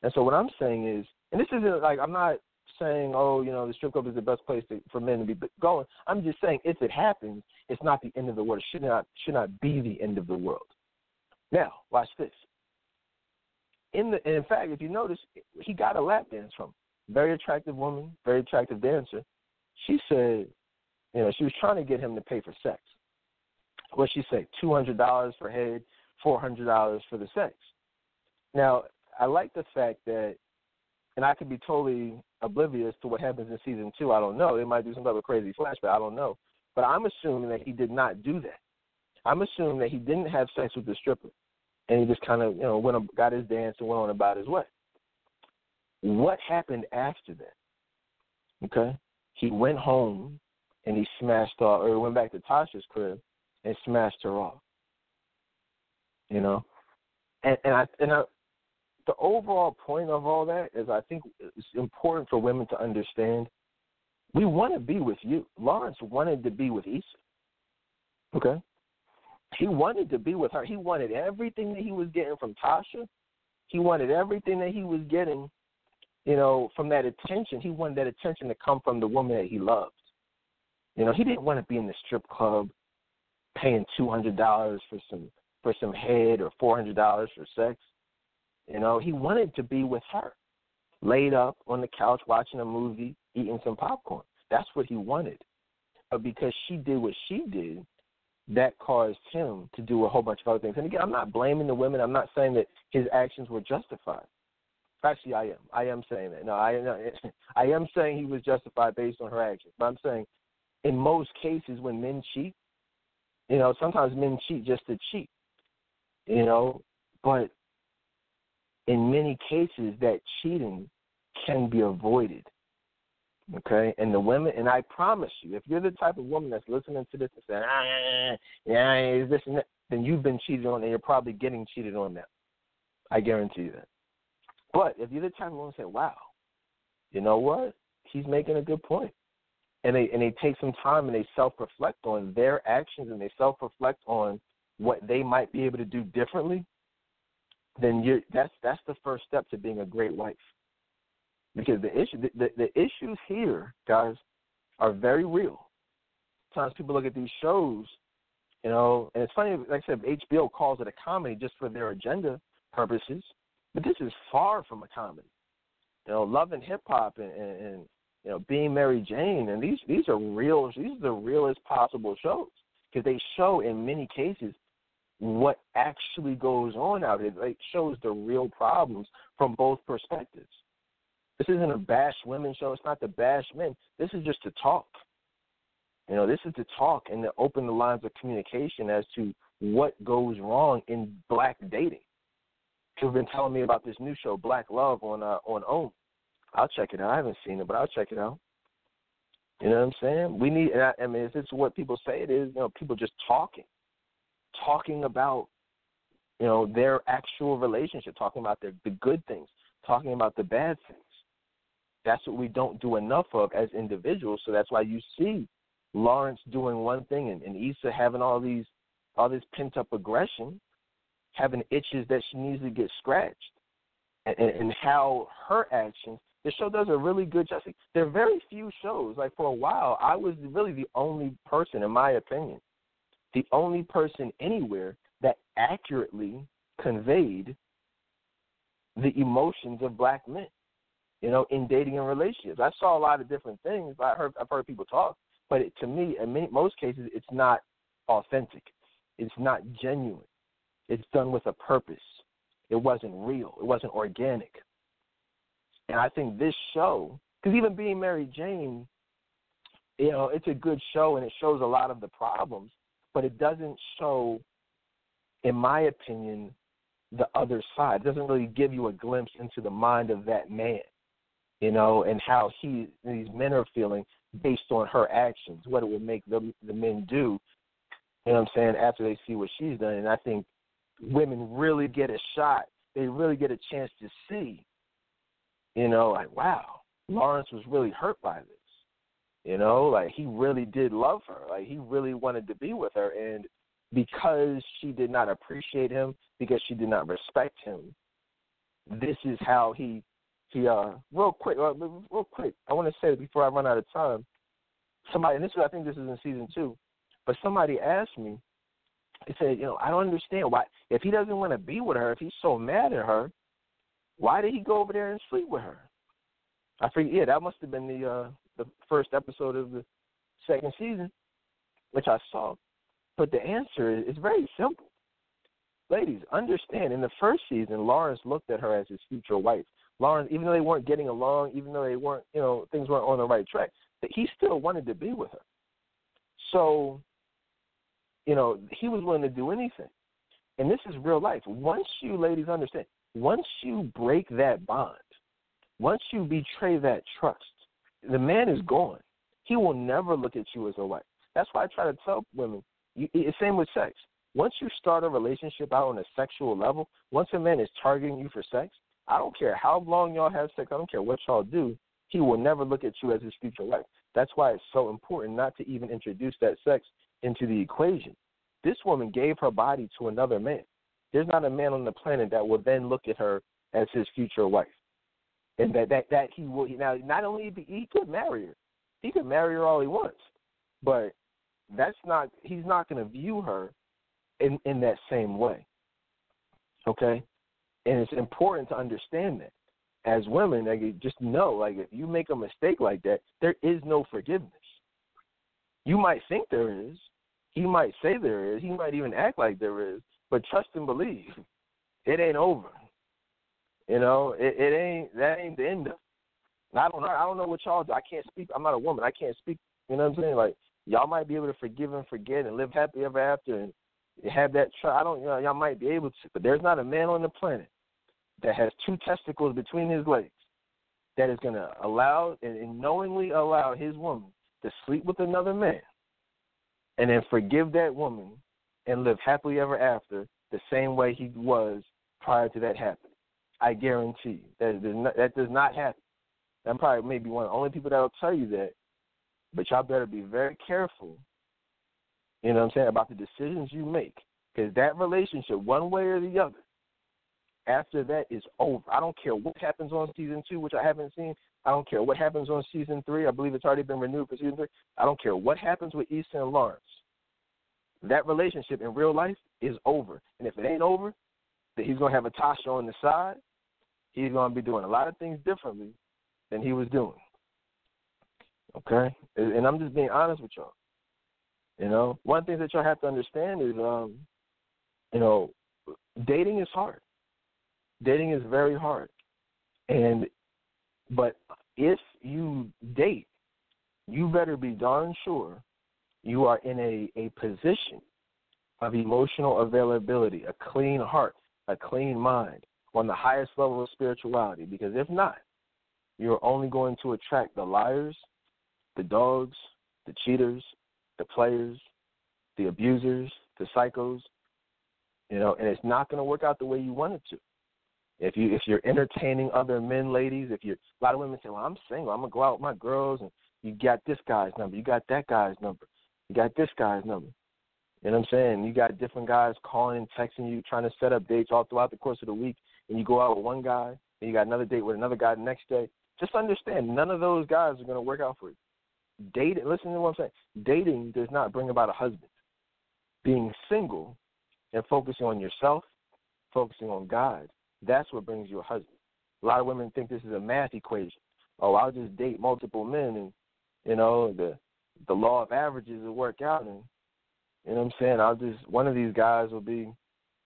And so what I'm saying is, and this isn't like I'm not saying, oh, you know, the strip club is the best place to, for men to be going. I'm just saying, if it happens, it's not the end of the world. It should not should not be the end of the world. Now, watch this. In the in fact, if you notice, he got a lap dance from very attractive woman, very attractive dancer. She said, you know, she was trying to get him to pay for sex. What she say? Two hundred dollars for head, four hundred dollars for the sex. Now, I like the fact that and I could be totally oblivious to what happens in season two. I don't know. They might do some type of crazy flashback. I don't know. But I'm assuming that he did not do that. I'm assuming that he didn't have sex with the stripper, and he just kind of you know went and got his dance and went on about his way. What happened after that? Okay, he went home and he smashed off, or went back to Tasha's crib and smashed her off. You know, and and I and I the overall point of all that is I think it's important for women to understand we want to be with you. Lawrence wanted to be with Issa. Okay? He wanted to be with her. He wanted everything that he was getting from Tasha. He wanted everything that he was getting, you know, from that attention. He wanted that attention to come from the woman that he loved. You know, he didn't want to be in the strip club paying two hundred dollars for some for some head or four hundred dollars for sex. You know, he wanted to be with her, laid up on the couch watching a movie, eating some popcorn. That's what he wanted. But because she did what she did, that caused him to do a whole bunch of other things. And again, I'm not blaming the women. I'm not saying that his actions were justified. Actually, I am. I am saying that. No, I, no, I am saying he was justified based on her actions. But I'm saying, in most cases, when men cheat, you know, sometimes men cheat just to cheat. You know, but in many cases, that cheating can be avoided. Okay, and the women, and I promise you, if you're the type of woman that's listening to this and saying, ah, yeah, is this and that, then you've been cheated on, and you're probably getting cheated on now. I guarantee you that. But if you're the type of woman say, wow, you know what? He's making a good point. And they and they take some time and they self reflect on their actions and they self reflect on what they might be able to do differently, then you that's that's the first step to being a great wife. Because the issue the, the, the issues here, guys, are very real. Sometimes people look at these shows, you know, and it's funny, like I said, HBO calls it a comedy just for their agenda purposes. But this is far from a comedy. You know, Love and Hip Hop and, and, and you know Being Mary Jane, and these these are real. These are the realest possible shows because they show in many cases what actually goes on out there. It shows the real problems from both perspectives. This isn't a bash women show. It's not to bash men. This is just to talk. You know, this is to talk and to open the lines of communication as to what goes wrong in black dating who've been telling me about this new show, Black Love, on uh, on OWN. I'll check it out. I haven't seen it, but I'll check it out. You know what I'm saying? We need. I, I mean, it's what people say it is. You know, people just talking, talking about, you know, their actual relationship, talking about their the good things, talking about the bad things. That's what we don't do enough of as individuals. So that's why you see Lawrence doing one thing and, and Issa having all these all this pent up aggression having itches that she needs to get scratched, and, and how her actions. The show does a really good job. There are very few shows. Like for a while, I was really the only person, in my opinion, the only person anywhere that accurately conveyed the emotions of black men. You know, in dating and relationships, I saw a lot of different things. I heard I've heard people talk, but it, to me, in many, most cases, it's not authentic. It's not genuine. It's done with a purpose. It wasn't real. It wasn't organic. And I think this show, because even being Mary Jane, you know, it's a good show and it shows a lot of the problems, but it doesn't show, in my opinion, the other side. It doesn't really give you a glimpse into the mind of that man, you know, and how he these men are feeling based on her actions, what it would make the the men do. You know what I'm saying? After they see what she's done, and I think women really get a shot. They really get a chance to see, you know, like, wow, Lawrence was really hurt by this. You know, like he really did love her. Like he really wanted to be with her. And because she did not appreciate him, because she did not respect him, this is how he he uh real quick uh, real quick I want to say before I run out of time somebody and this is I think this is in season two but somebody asked me he said, you know, I don't understand why if he doesn't want to be with her, if he's so mad at her, why did he go over there and sleep with her? I forget. Yeah, that must have been the uh the first episode of the second season, which I saw. But the answer is, is very simple. Ladies, understand. In the first season, Lawrence looked at her as his future wife. Lawrence, even though they weren't getting along, even though they weren't, you know, things weren't on the right track, he still wanted to be with her. So you know, he was willing to do anything. And this is real life. Once you ladies understand, once you break that bond, once you betray that trust, the man is gone. He will never look at you as a wife. That's why I try to tell women. You, it's same with sex. Once you start a relationship out on a sexual level, once a man is targeting you for sex, I don't care how long y'all have sex. I don't care what y'all do. He will never look at you as his future wife. That's why it's so important not to even introduce that sex into the equation. This woman gave her body to another man. There's not a man on the planet that will then look at her as his future wife, and that that that he will now not only be, he could marry her, he could marry her all he wants, but that's not he's not going to view her in in that same way. Okay, and it's important to understand that as women, like just know, like if you make a mistake like that, there is no forgiveness. You might think there is, he might say there is, he might even act like there is, but trust and believe, it ain't over. You know, it, it ain't that ain't the end of. It. I don't know. I don't know what y'all do. I can't speak. I'm not a woman. I can't speak. You know what I'm saying? Like y'all might be able to forgive and forget and live happy ever after and have that trust. I don't. You know, y'all might be able to, but there's not a man on the planet that has two testicles between his legs that is going to allow and knowingly allow his woman to sleep with another man and then forgive that woman and live happily ever after the same way he was prior to that happening. I guarantee you that does not, that does not happen. I'm probably maybe one of the only people that will tell you that, but y'all better be very careful. You know what I'm saying about the decisions you make, because that relationship, one way or the other, after that is over. I don't care what happens on season two, which I haven't seen. I don't care what happens on season three. I believe it's already been renewed for season three. I don't care what happens with Easton and Lawrence. That relationship in real life is over. And if it ain't over, then he's gonna have a Tasha on the side. He's gonna be doing a lot of things differently than he was doing. Okay? And I'm just being honest with y'all. You know, one thing that y'all have to understand is um, you know, dating is hard dating is very hard. And but if you date, you better be darn sure you are in a, a position of emotional availability, a clean heart, a clean mind, on the highest level of spirituality. Because if not, you're only going to attract the liars, the dogs, the cheaters, the players, the abusers, the psychos, you know, and it's not going to work out the way you want it to. If you if you're entertaining other men, ladies, if you're a lot of women say, Well, I'm single, I'm gonna go out with my girls and you got this guy's number, you got that guy's number, you got this guy's number. You know what I'm saying? You got different guys calling, texting you, trying to set up dates all throughout the course of the week, and you go out with one guy, and you got another date with another guy the next day. Just understand, none of those guys are going to work out for you. Dating, listen to what I'm saying. Dating does not bring about a husband. Being single and focusing on yourself, focusing on God, that's what brings you a husband. A lot of women think this is a math equation. Oh, I'll just date multiple men and you know, the the law of averages will work out and you know what I'm saying? I'll just one of these guys will be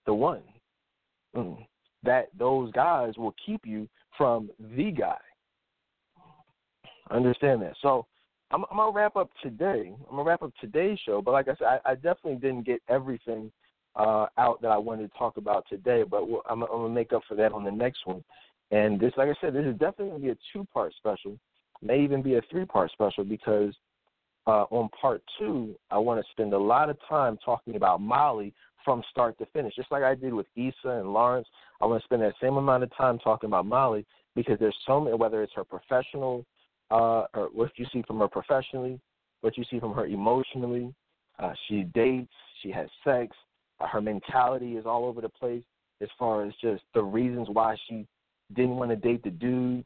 the one. Mm. That those guys will keep you from the guy. Understand that. So I'm, I'm gonna wrap up today. I'm gonna wrap up today's show. But like I said, I, I definitely didn't get everything uh, out that I wanted to talk about today, but we'll, I'm, I'm gonna make up for that on the next one. And this, like I said, this is definitely gonna be a two-part special, may even be a three-part special because uh, on part two, I want to spend a lot of time talking about Molly from start to finish, just like I did with Issa and Lawrence. I want to spend that same amount of time talking about Molly because there's so many, whether it's her professional, uh, or what you see from her professionally, what you see from her emotionally. Uh, she dates, she has sex, uh, her mentality is all over the place as far as just the reasons why she didn't want to date the dude.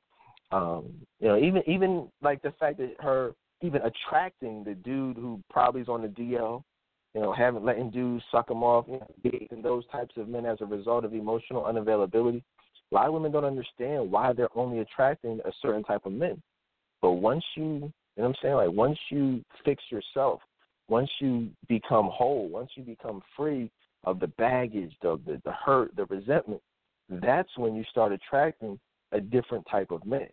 Um, you know, even even like the fact that her even attracting the dude who probably is on the DL, you know, having letting dudes suck him off, you know, dating those types of men as a result of emotional unavailability. A lot of women don't understand why they're only attracting a certain type of men. But once you, you know what I'm saying, like once you fix yourself, once you become whole, once you become free of the baggage, the, the the hurt, the resentment, that's when you start attracting a different type of man.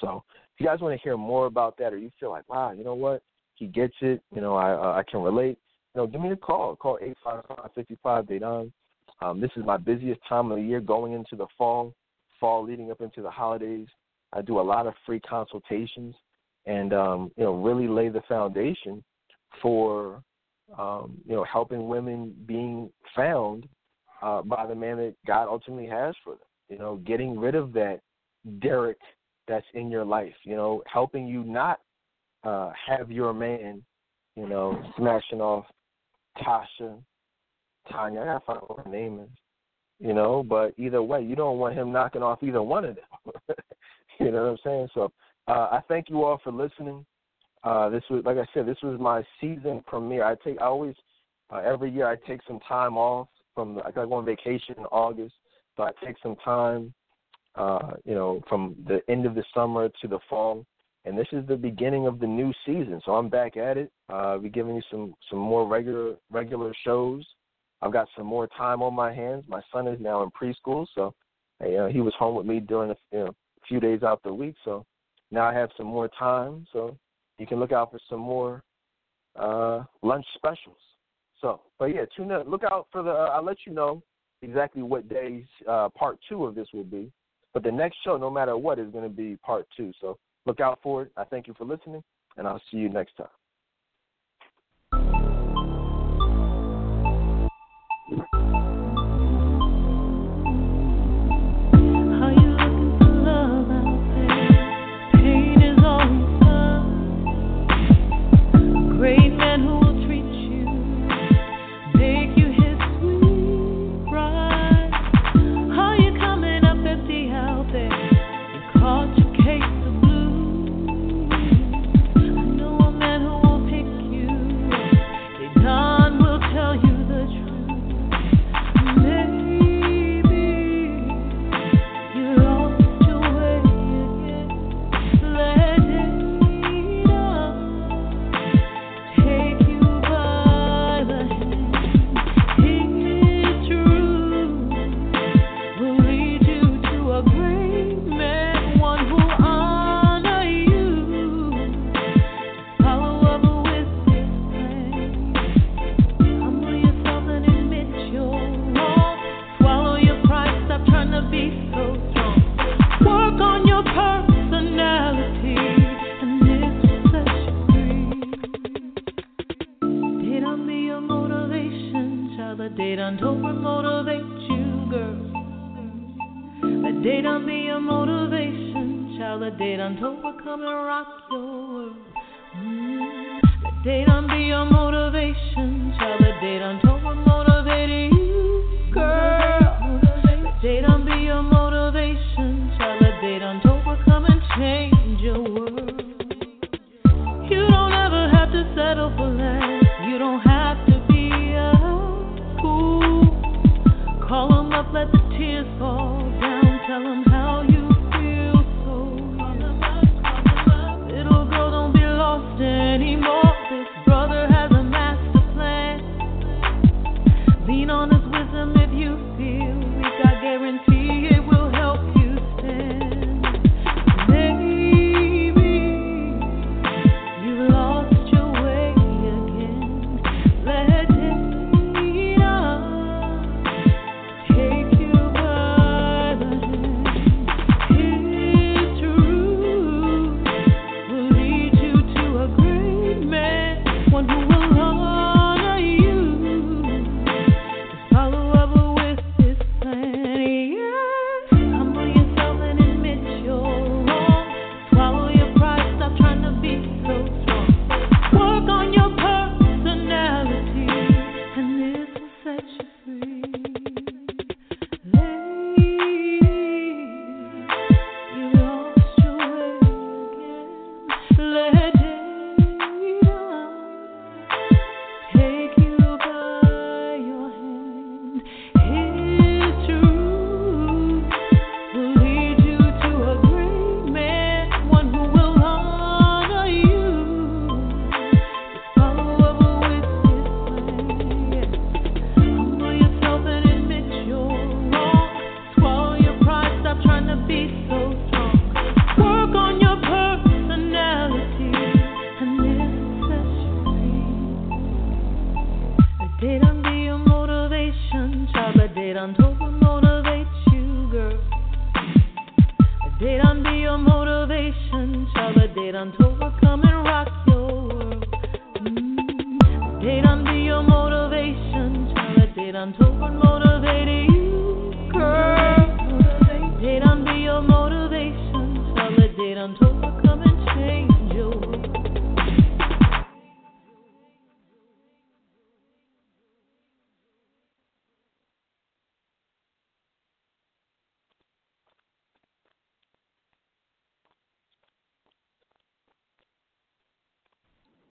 So if you guys want to hear more about that, or you feel like, wow, you know what, he gets it, you know, I uh, I can relate, you know, give me a call. Call eight five five fifty five Dedan. Um, this is my busiest time of the year, going into the fall, fall leading up into the holidays. I do a lot of free consultations, and um, you know, really lay the foundation for um, you know, helping women being found uh, by the man that God ultimately has for them. You know, getting rid of that Derek that's in your life. You know, helping you not uh, have your man, you know, smashing off Tasha, Tanya. I find out what her name is. You know, but either way, you don't want him knocking off either one of them. you know what I'm saying? So uh, I thank you all for listening. Uh, this was, like I said, this was my season premiere. I take, I always, uh, every year, I take some time off from. I go on vacation in August, so I take some time, uh, you know, from the end of the summer to the fall, and this is the beginning of the new season. So I'm back at it. Uh, be giving you some some more regular regular shows. I've got some more time on my hands. My son is now in preschool, so you know, he was home with me during a you know, few days out the week. So now I have some more time. So you can look out for some more uh, lunch specials. So, but yeah, tune in. Look out for the. Uh, I'll let you know exactly what days uh, part two of this will be. But the next show, no matter what, is going to be part two. So look out for it. I thank you for listening, and I'll see you next time. If you